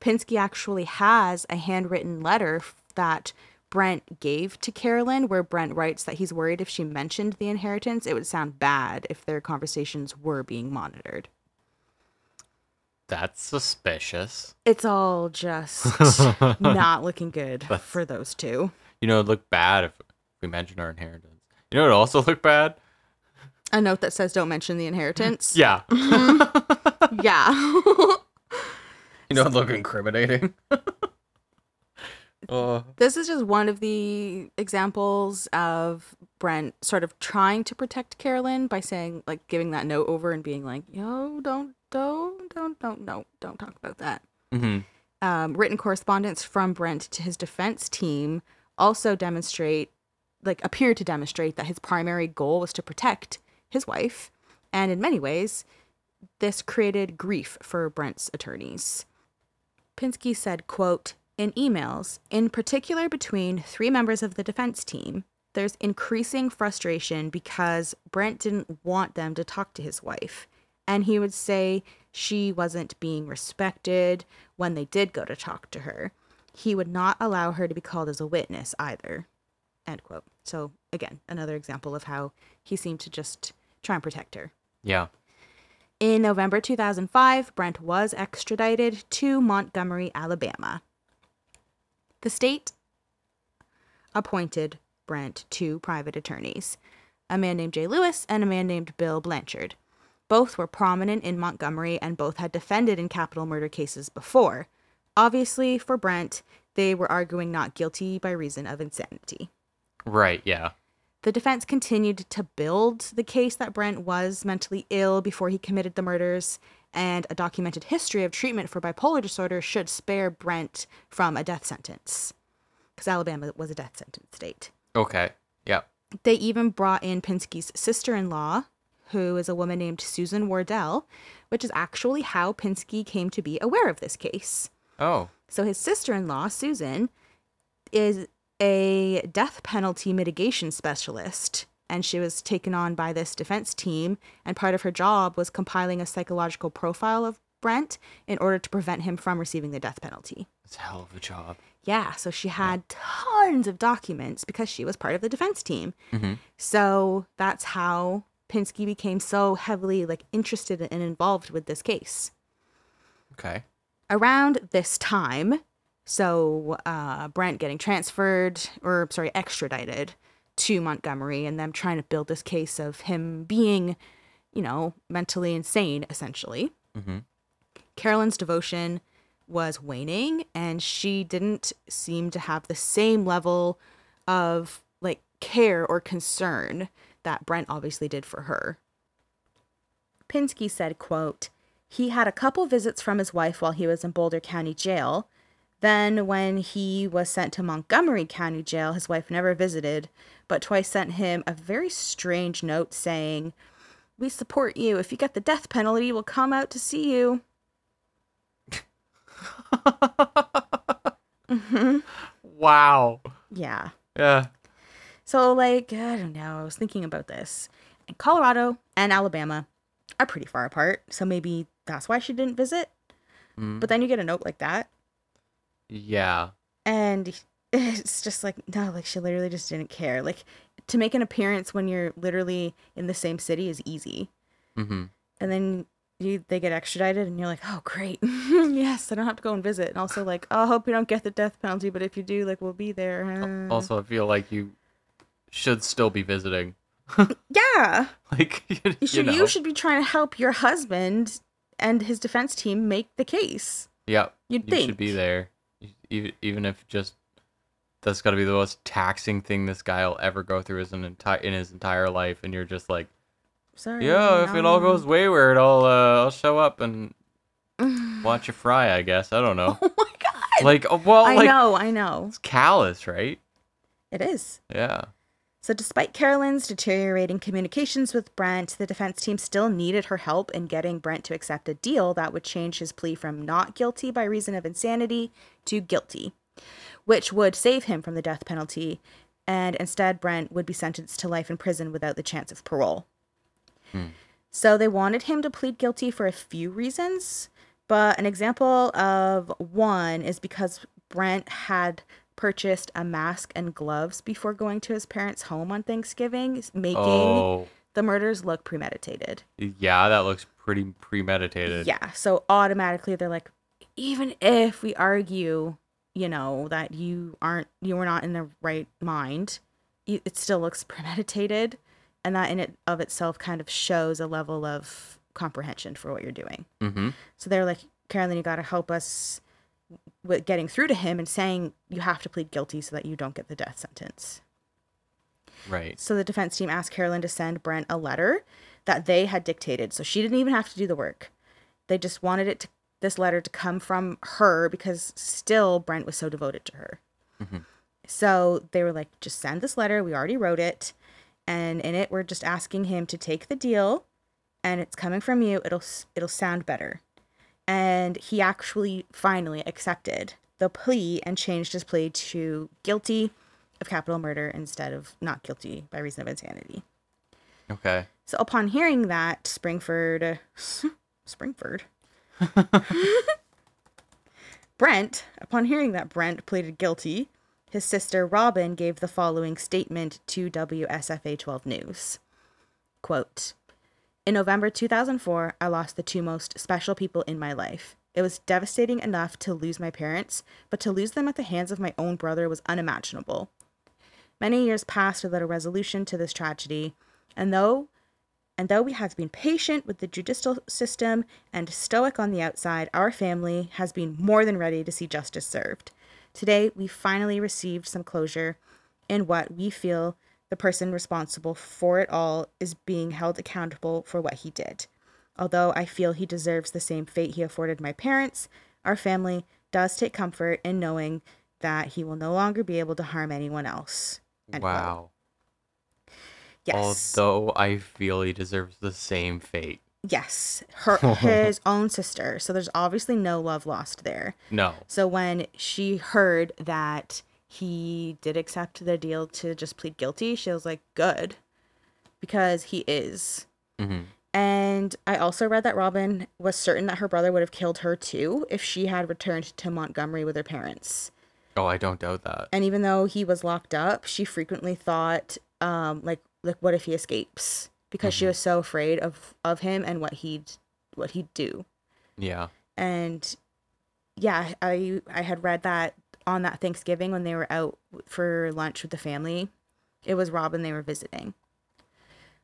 Pinsky actually has a handwritten letter that Brent gave to Carolyn, where Brent writes that he's worried if she mentioned the inheritance, it would sound bad if their conversations were being monitored. That's suspicious. It's all just <laughs> not looking good for those two. You know, it'd look bad if we mentioned our inheritance. You know, it'd also look bad. A note that says don't mention the inheritance. Yeah. <laughs> Yeah. <laughs> You know, it'd look incriminating. Oh, this is just one of the examples of Brent sort of trying to protect Carolyn by saying, like, giving that note over and being like, yo, don't, don't, don't, don't, no, don't talk about that. hmm Um, written correspondence from Brent to his defense team also demonstrate, like, appear to demonstrate that his primary goal was to protect his wife. And in many ways, this created grief for Brent's attorneys. Pinsky said, quote, in emails, in particular between three members of the defense team, there's increasing frustration because Brent didn't want them to talk to his wife. And he would say she wasn't being respected when they did go to talk to her. He would not allow her to be called as a witness either. End quote. So, again, another example of how he seemed to just try and protect her. yeah. In November 2005, Brent was extradited to Montgomery, Alabama. The state appointed Brent two private attorneys, a man named Jay Lewis and a man named Bill Blanchard. Both were prominent in Montgomery and both had defended in capital murder cases before. Obviously, for Brent, they were arguing not guilty by reason of insanity. Right. Yeah. The defense continued to build the case that Brent was mentally ill before he committed the murders, and a documented history of treatment for bipolar disorder should spare Brent from a death sentence. Because Alabama was a death sentence state. Okay. Yeah. They even brought in Pinsky's sister in law, who is a woman named Susan Wardell, which is actually how Pinsky came to be aware of this case. Oh. So his sister in law, Susan, is a death penalty mitigation specialist. And she was taken on by this defense team. And part of her job was compiling a psychological profile of Brent in order to prevent him from receiving the death penalty. It's a hell of a job. Yeah, so she had tons of documents because she was part of the defense team. Mm-hmm. So that's how Pinsky became so heavily like interested and involved with this case Okay. around this time, so uh, Brent getting transferred or sorry extradited to Montgomery, and them trying to build this case of him being, you know, mentally insane essentially. Mm-hmm. Carolyn's devotion was waning, and she didn't seem to have the same level of like care or concern that Brent obviously did for her. Pinsky said, quote, he had a couple visits from his wife while he was in Boulder County Jail. Then, when he was sent to Montgomery County Jail, his wife never visited, but twice sent him a very strange note saying, We support you. If you get the death penalty, we'll come out to see you. <laughs> Wow. Yeah. Yeah. So, like, I don't know. I was thinking about this. And Colorado and Alabama are pretty far apart. So maybe that's why she didn't visit. Mm. But then you get a note like that. Yeah. And it's just like, no, like, she literally just didn't care. Like, to make an appearance when you're literally in the same city is easy. Mm-hmm. And then you they get extradited, and you're like, oh, great. <laughs> yes, I don't have to go and visit. And also, like, oh, I hope you don't get the death penalty, but if you do, like, we'll be there. Uh, Also, I feel like you should still be visiting. <laughs> yeah. Like <laughs> you, You should, know. you should be trying to help your husband and his defense team make the case. Yeah. You'd you should be there, even even if just that's got to be the most taxing thing this guy will ever go through an entire in his entire life, and you're just like, Sorry. yeah, if it all goes wayward, I'll uh, I'll show up and <sighs> watch you fry. I guess I don't know. Oh my god. like, oh, well, I like know, I know. it's callous, right? It is. Yeah. So, despite Carolyn's deteriorating communications with Brent, the defense team still needed her help in getting Brent to accept a deal that would change his plea from not guilty by reason of insanity to guilty, which would save him from the death penalty. And instead, Brent would be sentenced to life in prison without the chance of parole. So, they wanted him to plead guilty for a few reasons, but an example of one is because Brent had purchased a mask and gloves before going to his parents' home on Thanksgiving, making Oh, the murders look premeditated. yeah, that looks pretty premeditated. Yeah, so automatically they're like, even if we argue, you know, that you aren't, you were not in the right mind, you- it still looks <laughs> premeditated, and that in it of itself kind of shows a level of comprehension for what you're doing. Mm-hmm. So they're like, Carolyn, you got to help us with getting through to him and saying you have to plead guilty so that you don't get the death sentence. Right. So the defense team asked Carolyn to send Brent a letter that they had dictated. So she didn't even have to do the work. They just wanted it to this letter to come from her because still Brent was so devoted to her. Mm-hmm. So they were like, just send this letter. We already wrote it. And in it, we're just asking him to take the deal and it's coming from you. It'll it'll sound better. And he actually finally accepted the plea and changed his plea to guilty of capital murder instead of not guilty by reason of insanity. Okay. So upon hearing that, Springford, <laughs> Springford, <laughs> Brent, upon hearing that Brent pleaded guilty, his sister Robin gave the following statement to WSFA 12 News. Quote, in November 2004, I lost the two most special people in my life. It was devastating enough to lose my parents, but to lose them at the hands of my own brother was unimaginable. Many years passed without a resolution to this tragedy, and though and though we have been patient with the judicial system and stoic on the outside, our family has been more than ready to see justice served. Today, we finally received some closure in what we feel the person responsible for it all is being held accountable for what he did. Although I feel he deserves the same fate he afforded my parents, our family does take comfort in knowing that he will no longer be able to harm anyone else. Wow. Yes. Although I feel he deserves the same fate. Yes, her <laughs> his own sister. So there's obviously no love lost there. No. So when she heard that he did accept the deal to just plead guilty, she was like, "Good," because he is. hmm And I also read that Robin was certain that her brother would have killed her too if she had returned to Montgomery with her parents. Oh, I don't doubt that. And even though he was locked up, she frequently thought, um, like, like what if he escapes? Because she was so afraid of of him and what he'd what he'd do. Yeah. and yeah i i had read that on that thanksgiving when they were out for lunch with the family it was robin they were visiting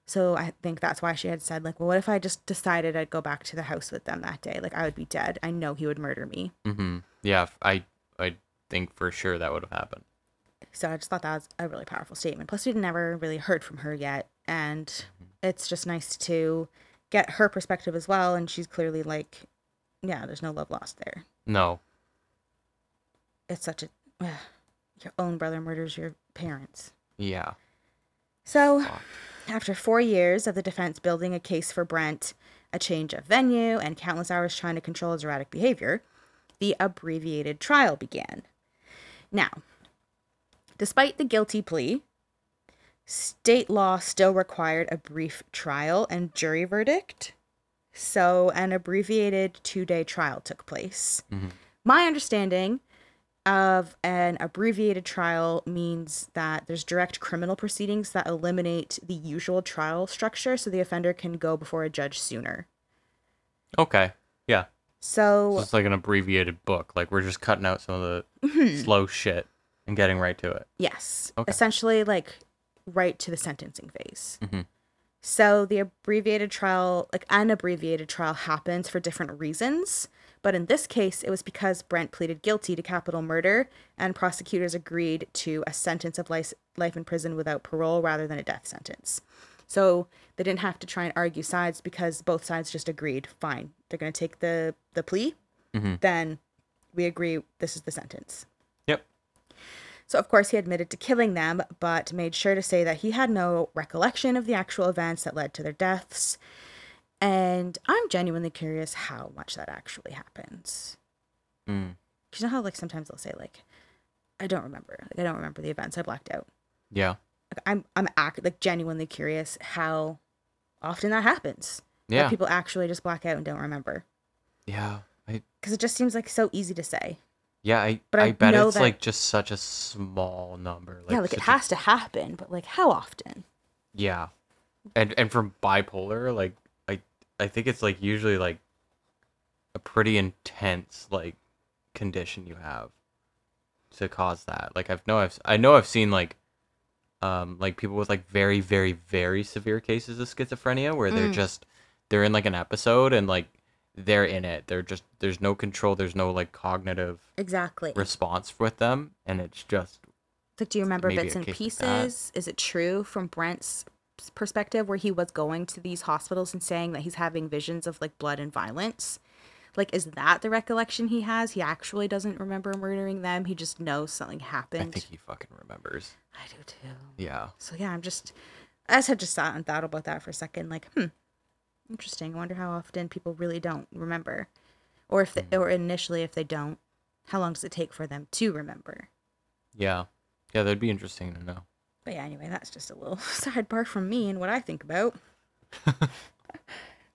so i think that's why she had said like well what if i just decided i'd go back to the house with them that day like i would be dead i know he would murder me mm-hmm. Yeah. i i think for sure that would have happened. So i just thought that was a really powerful statement plus we'd never really heard from her yet and it's just nice to get her perspective as well and she's clearly like yeah there's no love lost there No. it's such a your own brother murders your parents. Yeah. So, Fuck. after four years of the defense building a case for Brent, a change of venue, and countless hours trying to control his erratic behavior, the abbreviated trial began. Now, despite the guilty plea, state law still required a brief trial and jury verdict. So, an abbreviated two day trial took place. Mm-hmm. My understanding of an abbreviated trial means that there's direct criminal proceedings that eliminate the usual trial structure so the offender can go before a judge sooner. Okay. Yeah. So, It's like an abbreviated book. Like we're just cutting out some of the <laughs> slow shit and getting right to it. yes, Okay. essentially like right to the sentencing phase. Mhm. So, the abbreviated trial, like an abbreviated trial, happens for different reasons. But in this case, it was because Brent pleaded guilty to capital murder and prosecutors agreed to a sentence of life, life in prison without parole rather than a death sentence. So they didn't have to try and argue sides because both sides just agreed, fine, they're going to take the, the plea, Mhm. then we agree this is the sentence. So, of course, he admitted to killing them, but made sure to say that he had no recollection of the actual events that led to their deaths. And I'm genuinely curious how much that actually happens. Mm. you know how, like, sometimes they'll say, like, I don't remember. Like, I don't remember the events. I blacked out. Yeah. Like, I'm, I'm act- like genuinely curious how often that happens. That Yeah. people actually just black out and don't remember. Yeah. I Because it just seems like so easy to say. Yeah, I But I I, bet it's that- like just such a small number. Like yeah, like it such a- has to happen, but like how often? Yeah, and and from bipolar, like I I think it's like usually like a pretty intense like condition you have to cause that. Like I've know I've I know I've seen like um like people with like very very very severe cases of schizophrenia where they're Mm. just they're in like an episode and like they're in it. They're just there's no control. There's no like cognitive Exactly. response with them, and it's just like, do you remember bits and case like that. pieces? Is it true from Brent's perspective where he was going to these hospitals and saying that he's having visions of like blood and violence? Like, is that the recollection he has? He actually doesn't remember murdering them. He just knows something happened. I think he fucking remembers. I do too. Yeah. So yeah, I'm just, I just had just sat and thought about that for a second. Like, hmm, interesting. I wonder how often people really don't remember, or if they, mm-hmm. or initially if they don't, how long does it take for them to remember? Yeah. Yeah, that'd be interesting to know. But yeah, anyway, that's just a little <laughs> sidebar from me and what I think about. <laughs>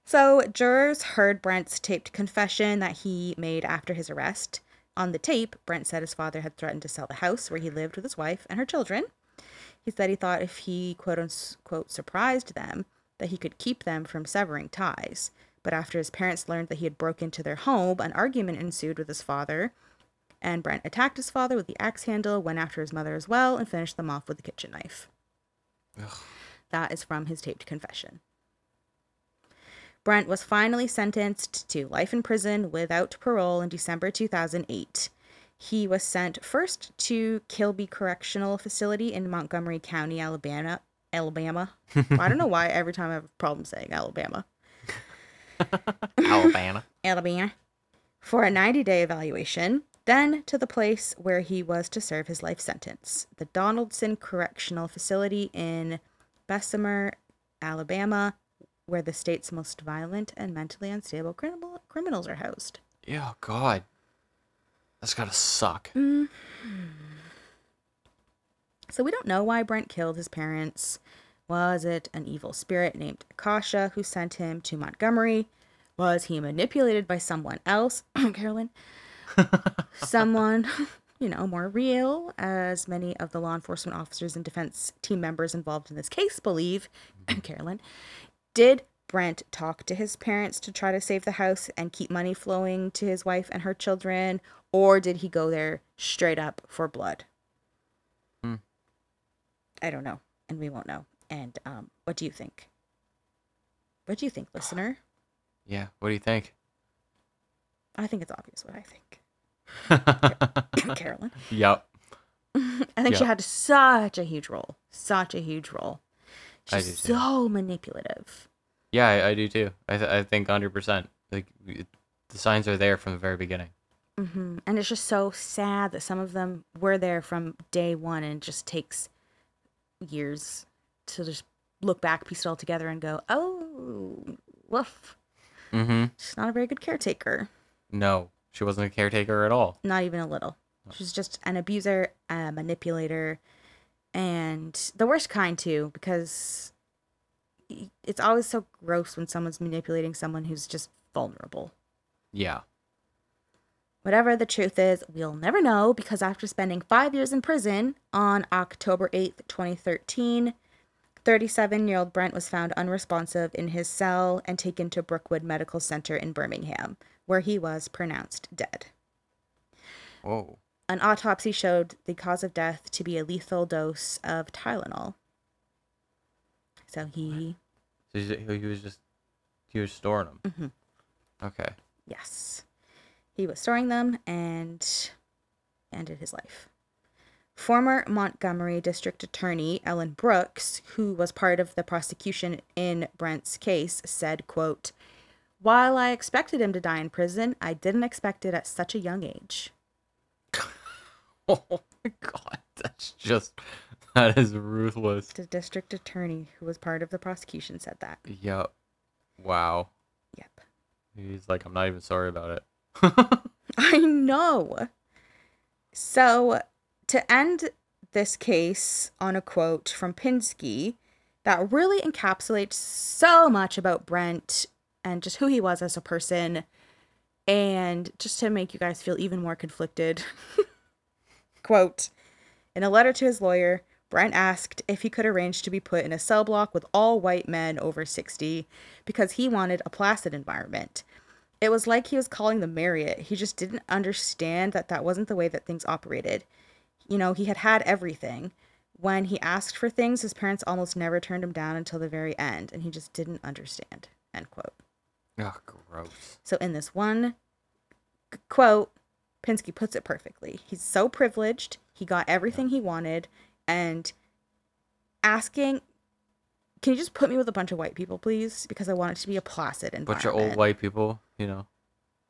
so, jurors heard Brent's taped confession that he made after his arrest. On the tape, Brent said his father had threatened to sell the house where he lived with his wife and her children. He said he thought if he quote unquote surprised them, that he could keep them from severing ties. But after his parents learned that he had broken into their home, an argument ensued with his father, and Brent attacked his father with the axe handle, went after his mother as well, and finished them off with a kitchen knife. That is from his taped confession. Brent was finally sentenced to life in prison without parole in December 2008. He was sent first to Kilby Correctional Facility in Montgomery County, Alabama. Alabama. <laughs> I don't know why every time I have a problem saying Alabama. Alabama. <laughs> Alabama, for a 90 day evaluation, then to the place where he was to serve his life sentence, the Donaldson Correctional Facility in Bessemer, Alabama, where the state's most violent and mentally unstable criminal- criminals are housed. Yeah, God. That's gotta suck. Mm-hmm. So we don't know why Brent killed his parents. Was it an evil spirit named Akasha who sent him to Montgomery? Was he manipulated by someone else, <clears throat> Carolyn? <laughs> someone, <laughs> you know, more real, as many of the law enforcement officers and defense team members involved in this case believe, <clears throat> Carolyn. Did Brent talk to his parents to try to save the house and keep money flowing to his wife and her children? Or did he go there straight up for blood? I don't know, and we won't know. And um, what do you think? What do you think, listener? <sighs> Yeah, what do you think? I think it's obvious what I think. <laughs> Carolyn. <laughs> yep. <laughs> I think she had such a huge role. Such a huge role. I She's so manipulative. Yeah, I, I do too. I, th- I think 100%. Like, it, the signs are there from the very beginning. hmm And it's just so sad that some of them were there from day one and it just takes years to just look back, piece it all together, and go, oh, woof. Mm-hmm. She's not a very good caretaker. No, she wasn't a caretaker at all. Not even a little. She's just an abuser, a manipulator, and the worst kind too, because it's always so gross when someone's manipulating someone who's just vulnerable. Yeah. Whatever the truth is, we'll never know because after spending five years in prison on October 8th, 2013, 37 year old Brent was found unresponsive in his cell and taken to Brookwood Medical Center in Birmingham, where he was pronounced dead. Whoa. An autopsy showed the cause of death to be a lethal dose of Tylenol. So he, So he was just, he was storing them. Mhm. Okay. yes, he was storing them and ended his life. Former Montgomery District Attorney Ellen Brooks, who was part of the prosecution in Brent's case, said, quote, While I expected him to die in prison, I didn't expect it at such a young age. <laughs> Oh my god, that's just, that is ruthless. The district attorney who was part of the prosecution said that. Yep. Wow. Yep. He's like, I'm not even sorry about it. <laughs> I know. So, to end this case on a quote from Pinsky that really encapsulates so much about Brent and just who he was as a person, And just to make you guys feel even more conflicted, <laughs> quote, in a letter to his lawyer, Brent asked if he could arrange to be put in a cell block with all white men over 60 because he wanted a placid environment. It was like he was calling the Marriott. He just didn't understand that that wasn't the way that things operated. You know, he had had everything. When he asked for things, his parents almost never turned him down until the very end, and he just didn't understand. End quote. Oh, gross. So in this one quote, Pinsky puts it perfectly. He's so privileged. He got everything he wanted, and asking, "Can you just put me with a bunch of white people, please? Because I want it to be a placid environment." Bunch of old white people, you know.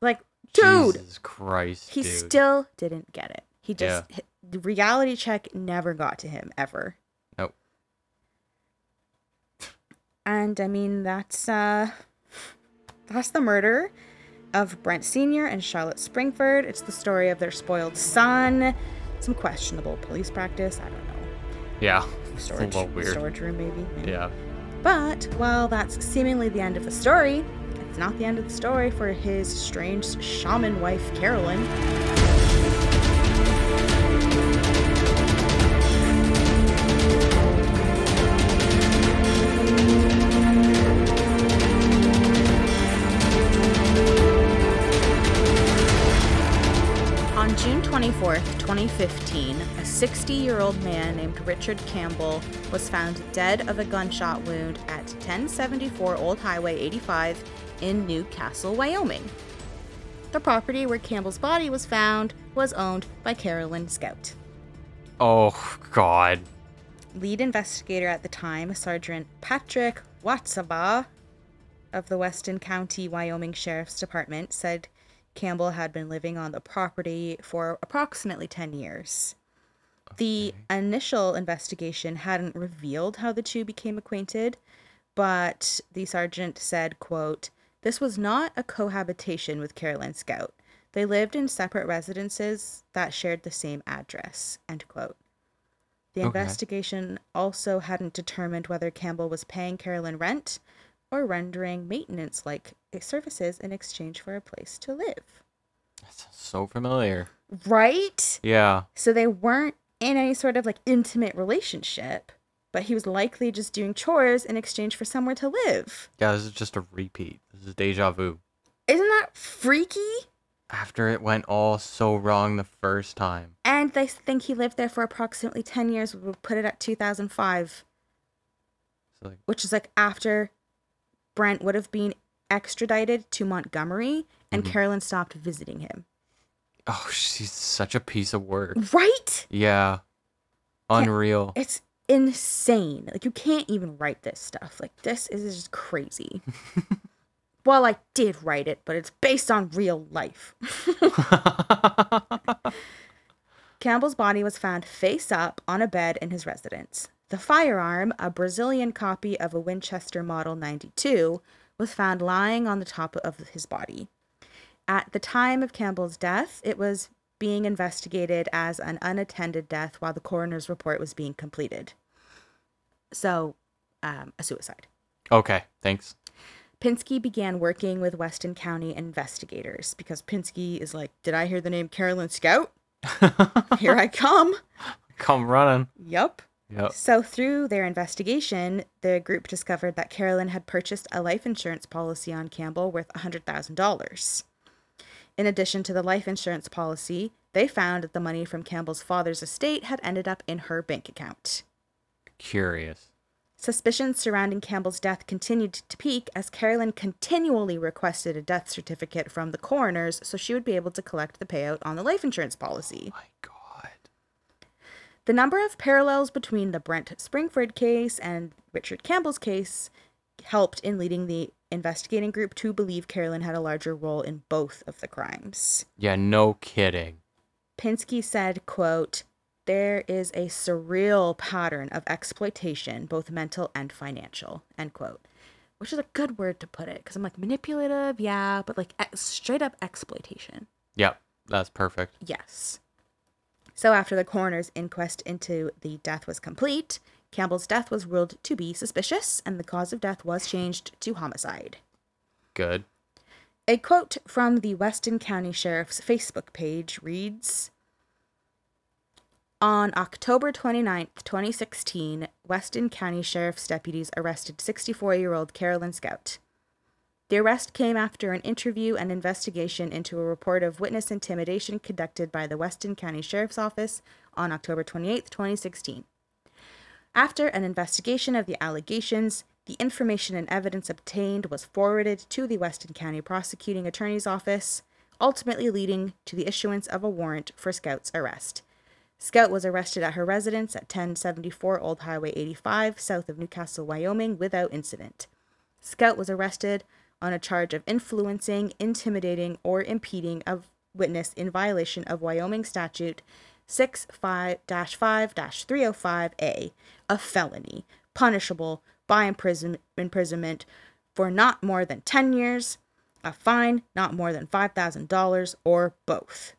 like, dude, Jesus Christ, he dude. still didn't get it. He just Yeah. the reality check never got to him ever. Nope. And I mean that's uh that's the murder of Brent Sr. and Charlotte Springford. It's the story of their spoiled son, some questionable police practice, I don't know. Yeah. Storage a weird. storage room maybe. maybe. Yeah. But while that's seemingly the end of the story, it's not the end of the story for his strange shaman wife Carolyn. On June 24th, 2015, a 60 year old man named Richard Campbell was found dead of a gunshot wound at 1074 Old Highway 85 in Newcastle, Wyoming. The property where Campbell's body was found was owned by Carolyn Scout. Oh God. Lead investigator at the time, Sergeant Patrick Watsaba of the Weston County, Wyoming Sheriff's Department, said Campbell had been living on the property for approximately 10 years. The initial investigation hadn't revealed how the two became acquainted, but the sergeant said, quote, "This was not a cohabitation with Carolyn Scout. They lived in separate residences that shared the same address." End quote. The Okay. investigation also hadn't determined whether Campbell was paying Carolyn rent or rendering maintenance like services in exchange for a place to live. That's so familiar. Right? Yeah. So they weren't in any sort of like intimate relationship, but he was likely just doing chores in exchange for somewhere to live. Yeah, this is just a repeat. This is deja vu. Isn't that freaky? After it went all so wrong the first time. And they think he lived there for approximately 10 years. We'll put it at 2005, So like, which is like after Brent would have been extradited to Montgomery and mm-hmm. Carolyn stopped visiting him. Oh, she's such a piece of work. Right? Yeah. Unreal. It's insane. Like you can't even write this stuff. Like this is just crazy. <laughs> well, I did write it, but it's based on real life. <laughs> Campbell's body was found face up on a bed in his residence. The firearm, a Brazilian copy of a Winchester Model 92, was found lying on the top of his body. At the time of Campbell's death, it was being investigated as an unattended death while the coroner's report was being completed. So, um, a suicide. okay, thanks. Pinsky began working with Weston County investigators because Pinsky is like, Did I hear the name Carolyn Scout? <laughs> Here I come. Come running. Yup. Yep. So, through their investigation, the group discovered that Carolyn had purchased a life insurance policy on Campbell worth $100,000. In addition to the life insurance policy, they found that the money from Campbell's father's estate had ended up in her bank account. Curious. Suspicions surrounding Campbell's death continued to peak as Carolyn continually requested a death certificate from the coroners so she would be able to collect the payout on the life insurance policy. Oh my God. The number of parallels between the Brent Springford case and Richard Campbell's case helped in leading the investigating group to believe Carolyn had a larger role in both of the crimes. Yeah, no kidding. Pinsky said, quote, there is a surreal pattern of exploitation, both mental and financial, end quote. Which is a good word to put it, because I'm like manipulative, yeah, but like ex- straight up exploitation. Yep, that's perfect. Yes. So after the coroner's inquest into the death was complete, Campbell's death was ruled to be suspicious, and the cause of death was changed to homicide. Good. A quote from the Weston County Sheriff's Facebook page reads On October 29th, 2016, Weston County Sheriff's deputies arrested 64 year old Carolyn Scout. The arrest came after an interview and investigation into a report of witness intimidation conducted by the Weston County Sheriff's Office on October 28th, 2016. After an investigation of the allegations, the information and evidence obtained was forwarded to the Weston County Prosecuting Attorney's Office, ultimately leading to the issuance of a warrant for Scout's arrest. Scout was arrested at her residence at 1074 Old Highway 85, south of Newcastle, Wyoming, without incident. Scout was arrested on a charge of influencing, intimidating, or impeding a witness in violation of Wyoming Statute 65-5-305A, a felony, punishable by imprison- imprisonment for not more than 10 years, a fine not more than $5,000, or both.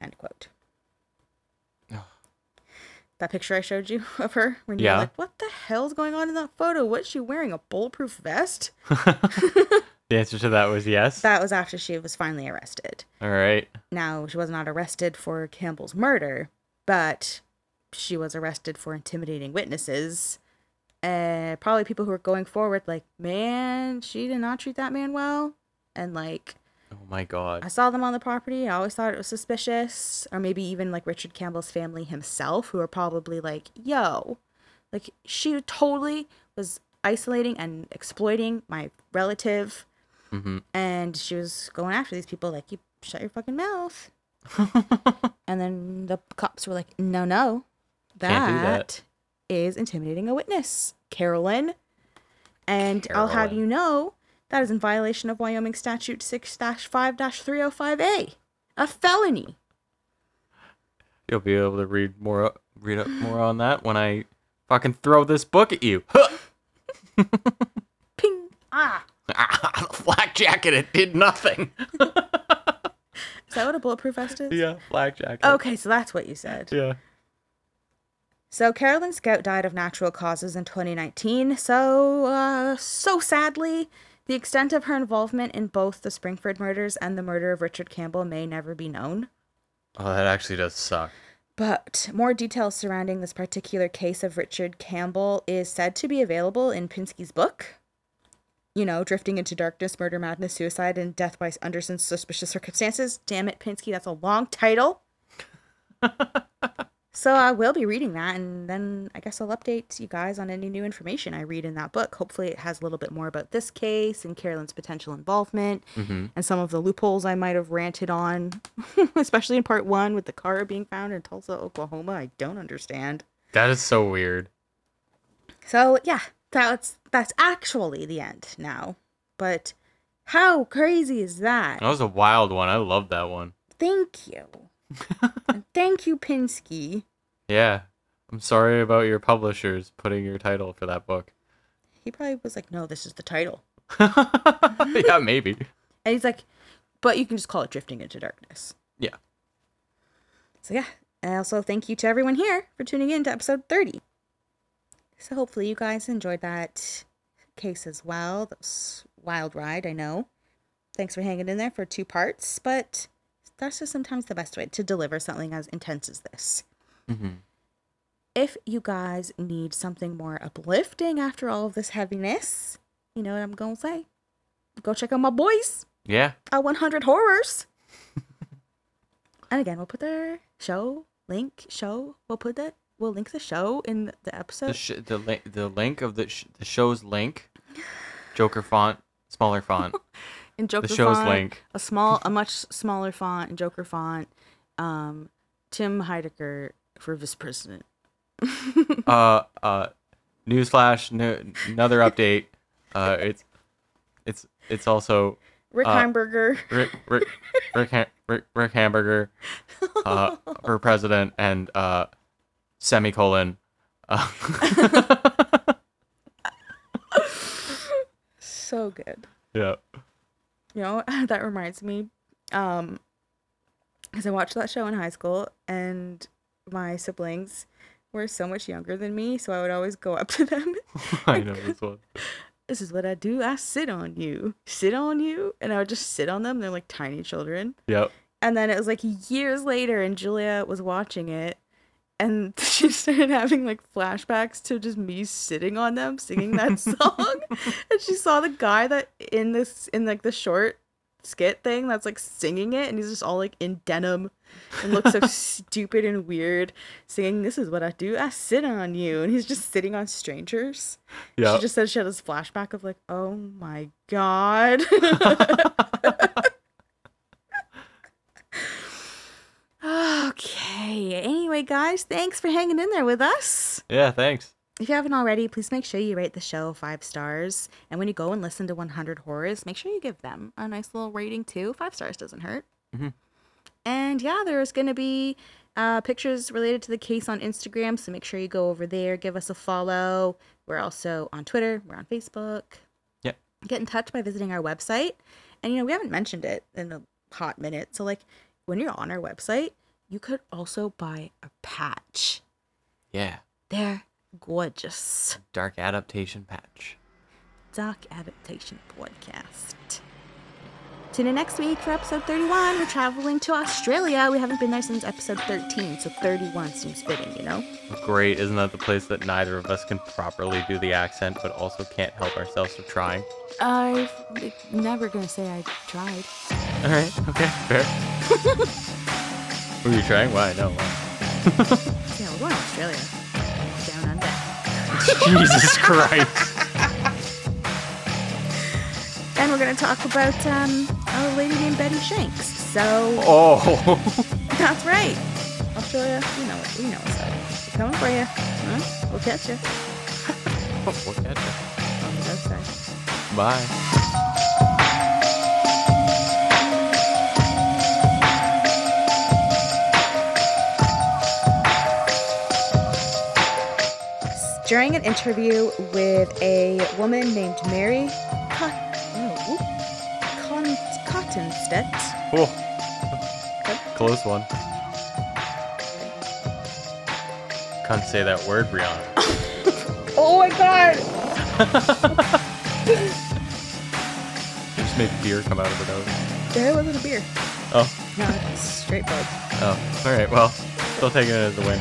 End quote. <sighs> That picture I showed you of her, when you're Yeah. like, what the hell's going on in that photo? What's she wearing? A bulletproof vest? <laughs> The answer to that was yes. That was after she was finally arrested. All right. Now, she was not arrested for Campbell's murder, but she was arrested for intimidating witnesses. Uh, probably people who were going forward, like, man, she did not treat that man well. And, like, Oh my god. I saw them on the property. I always thought it was suspicious. Or maybe even, like, Richard Campbell's family himself, who are probably like, yo, like, she totally was isolating and exploiting my relative. Mm-hmm. And she was going after these people, like, you shut your fucking mouth. <laughs> And then the cops were like, no, no, that. that is intimidating a witness, Carolyn. And I'll have you know that is in violation of Wyoming Statute 6 5 305A, a felony. You'll be able to read more read up more on that when I fucking throw this book at you. Huh! <laughs> Ping! Ah! <laughs> Flak jacket, it did nothing. Is that what a bulletproof vest is? yeah, flak jacket. Okay, so that's what you said. Yeah. So Carolyn Scout died of natural causes in 2019. So, uh, so sadly, the extent of her involvement in both the Springford murders and the murder of Richard Campbell may never be known. Oh, that actually does suck. But more details surrounding this particular case of Richard Campbell is said to be available in Pinsky's book. You know, Drifting into Darkness, Murder, Madness, Suicide, and Death by Under Suspicious Circumstances. Damn it, Pinsky, that's a long title. <laughs> so I will be reading that, and then I guess I'll update you guys on any new information I read in that book. Hopefully, it has a little bit more about this case and Carolyn's potential involvement Mm-hmm. and some of the loopholes I might have ranted on, <laughs> especially in part one with the car being found in Tulsa, Oklahoma. I don't understand. That is so weird. So yeah, that's that's actually the end now. But how crazy is that? That was a wild one. I love that one. Thank you. <laughs> thank you, Pinsky. Yeah. I'm sorry about your publishers putting your title for that book. He probably was like, "No, this is the title," <laughs> yeah, maybe. and he's like, "But you can just call it Drifting into Darkness." Yeah. So yeah, and also thank you to everyone here for tuning in to episode 30. So hopefully you guys enjoyed that case as well. That was wild ride, I know. Thanks for hanging in there for two parts, but that's just sometimes the best way to deliver something as intense as this. Mm-hmm. If you guys need something more uplifting after all of this heaviness, you know what I'm gonna say? Go check out my boys Yeah. at 100 Horrors. <laughs> and again, we'll put their show link. Show. We'll put that. We'll link the show in the episode. The sh- the li- the link of the sh- the show's link, Joker font, smaller font. <laughs> in Joker the show's font, link. a small, a much smaller font in Joker font. Um, Tim Heidecker for vice president. <laughs> uh uh, newsflash. No, another update. Uh, it's it's it's also Rick Uh, Heimberger. Rick Rick Rick Rick, Rick Hamburger, uh, for president and uh, semicolon. Uh, <laughs> So good. yeah. You know, <laughs> that reminds me, um, because I watched that show in high school, and my siblings were so much younger than me, so I would always go up to them <laughs> I know this one. this is what I do. I sit on you, sit on you, and I would just sit on them. They're like tiny children. Yep. And then it was like years later, and Julia was watching it, and <laughs> she started having like flashbacks to just me sitting on them singing that <laughs> song. and she saw the guy that in this in like the short skit thing that's like singing it, and he's just all like in denim and looks so <laughs> stupid and weird, singing "This is what I do. I sit on you," and he's just sitting on strangers. Yep. She just said she had this flashback of like, oh my god. Okay. Anyway, guys, thanks for hanging in there with us. Yeah. Thanks. If you haven't already, please make sure you rate the show five stars. And when you go and listen to 100 Horrors, make sure you give them a nice little rating too. Five stars doesn't hurt. Mhm. And yeah, there's going to be uh, pictures related to the case on Instagram. So make sure you go over there, give us a follow. We're also on Twitter, we're on Facebook. Yep. Get in touch by visiting our website. And you know, we haven't mentioned it in a hot minute. So, like, when you're on our website, you could also buy a patch. Yeah. They're gorgeous. Dark adaptation patch. Dark Adaptation Podcast. Tune in next week for episode 31. We're traveling to Australia. We haven't been there since episode 13, so 31 seems fitting, you know? Great. Isn't that the place that neither of us can properly do the accent, but also can't help ourselves from trying? I'm never gonna say I tried. All right. Okay. Fair. <laughs> Were you trying? Why? No. Why? <laughs> Yeah, we're going to Australia. Down under. <laughs> Jesus Christ. And we're gonna talk about um, a lady named Betty Shanks. So Oh. <laughs> that's right. Australia, you know it. We know what's up. We're coming for you. Huh? We'll catch you we'll catch it. on the other side. Bye. During an interview with a woman named Mary oh. Con- Cottonstedt. Oh. Close one. Can't say that word, Brianna. <laughs> Oh my god! You <laughs> just made beer come out of her nose. There wasn't a beer. Oh. No, it's straight bud. Oh. All right. Well, still taking it as a win.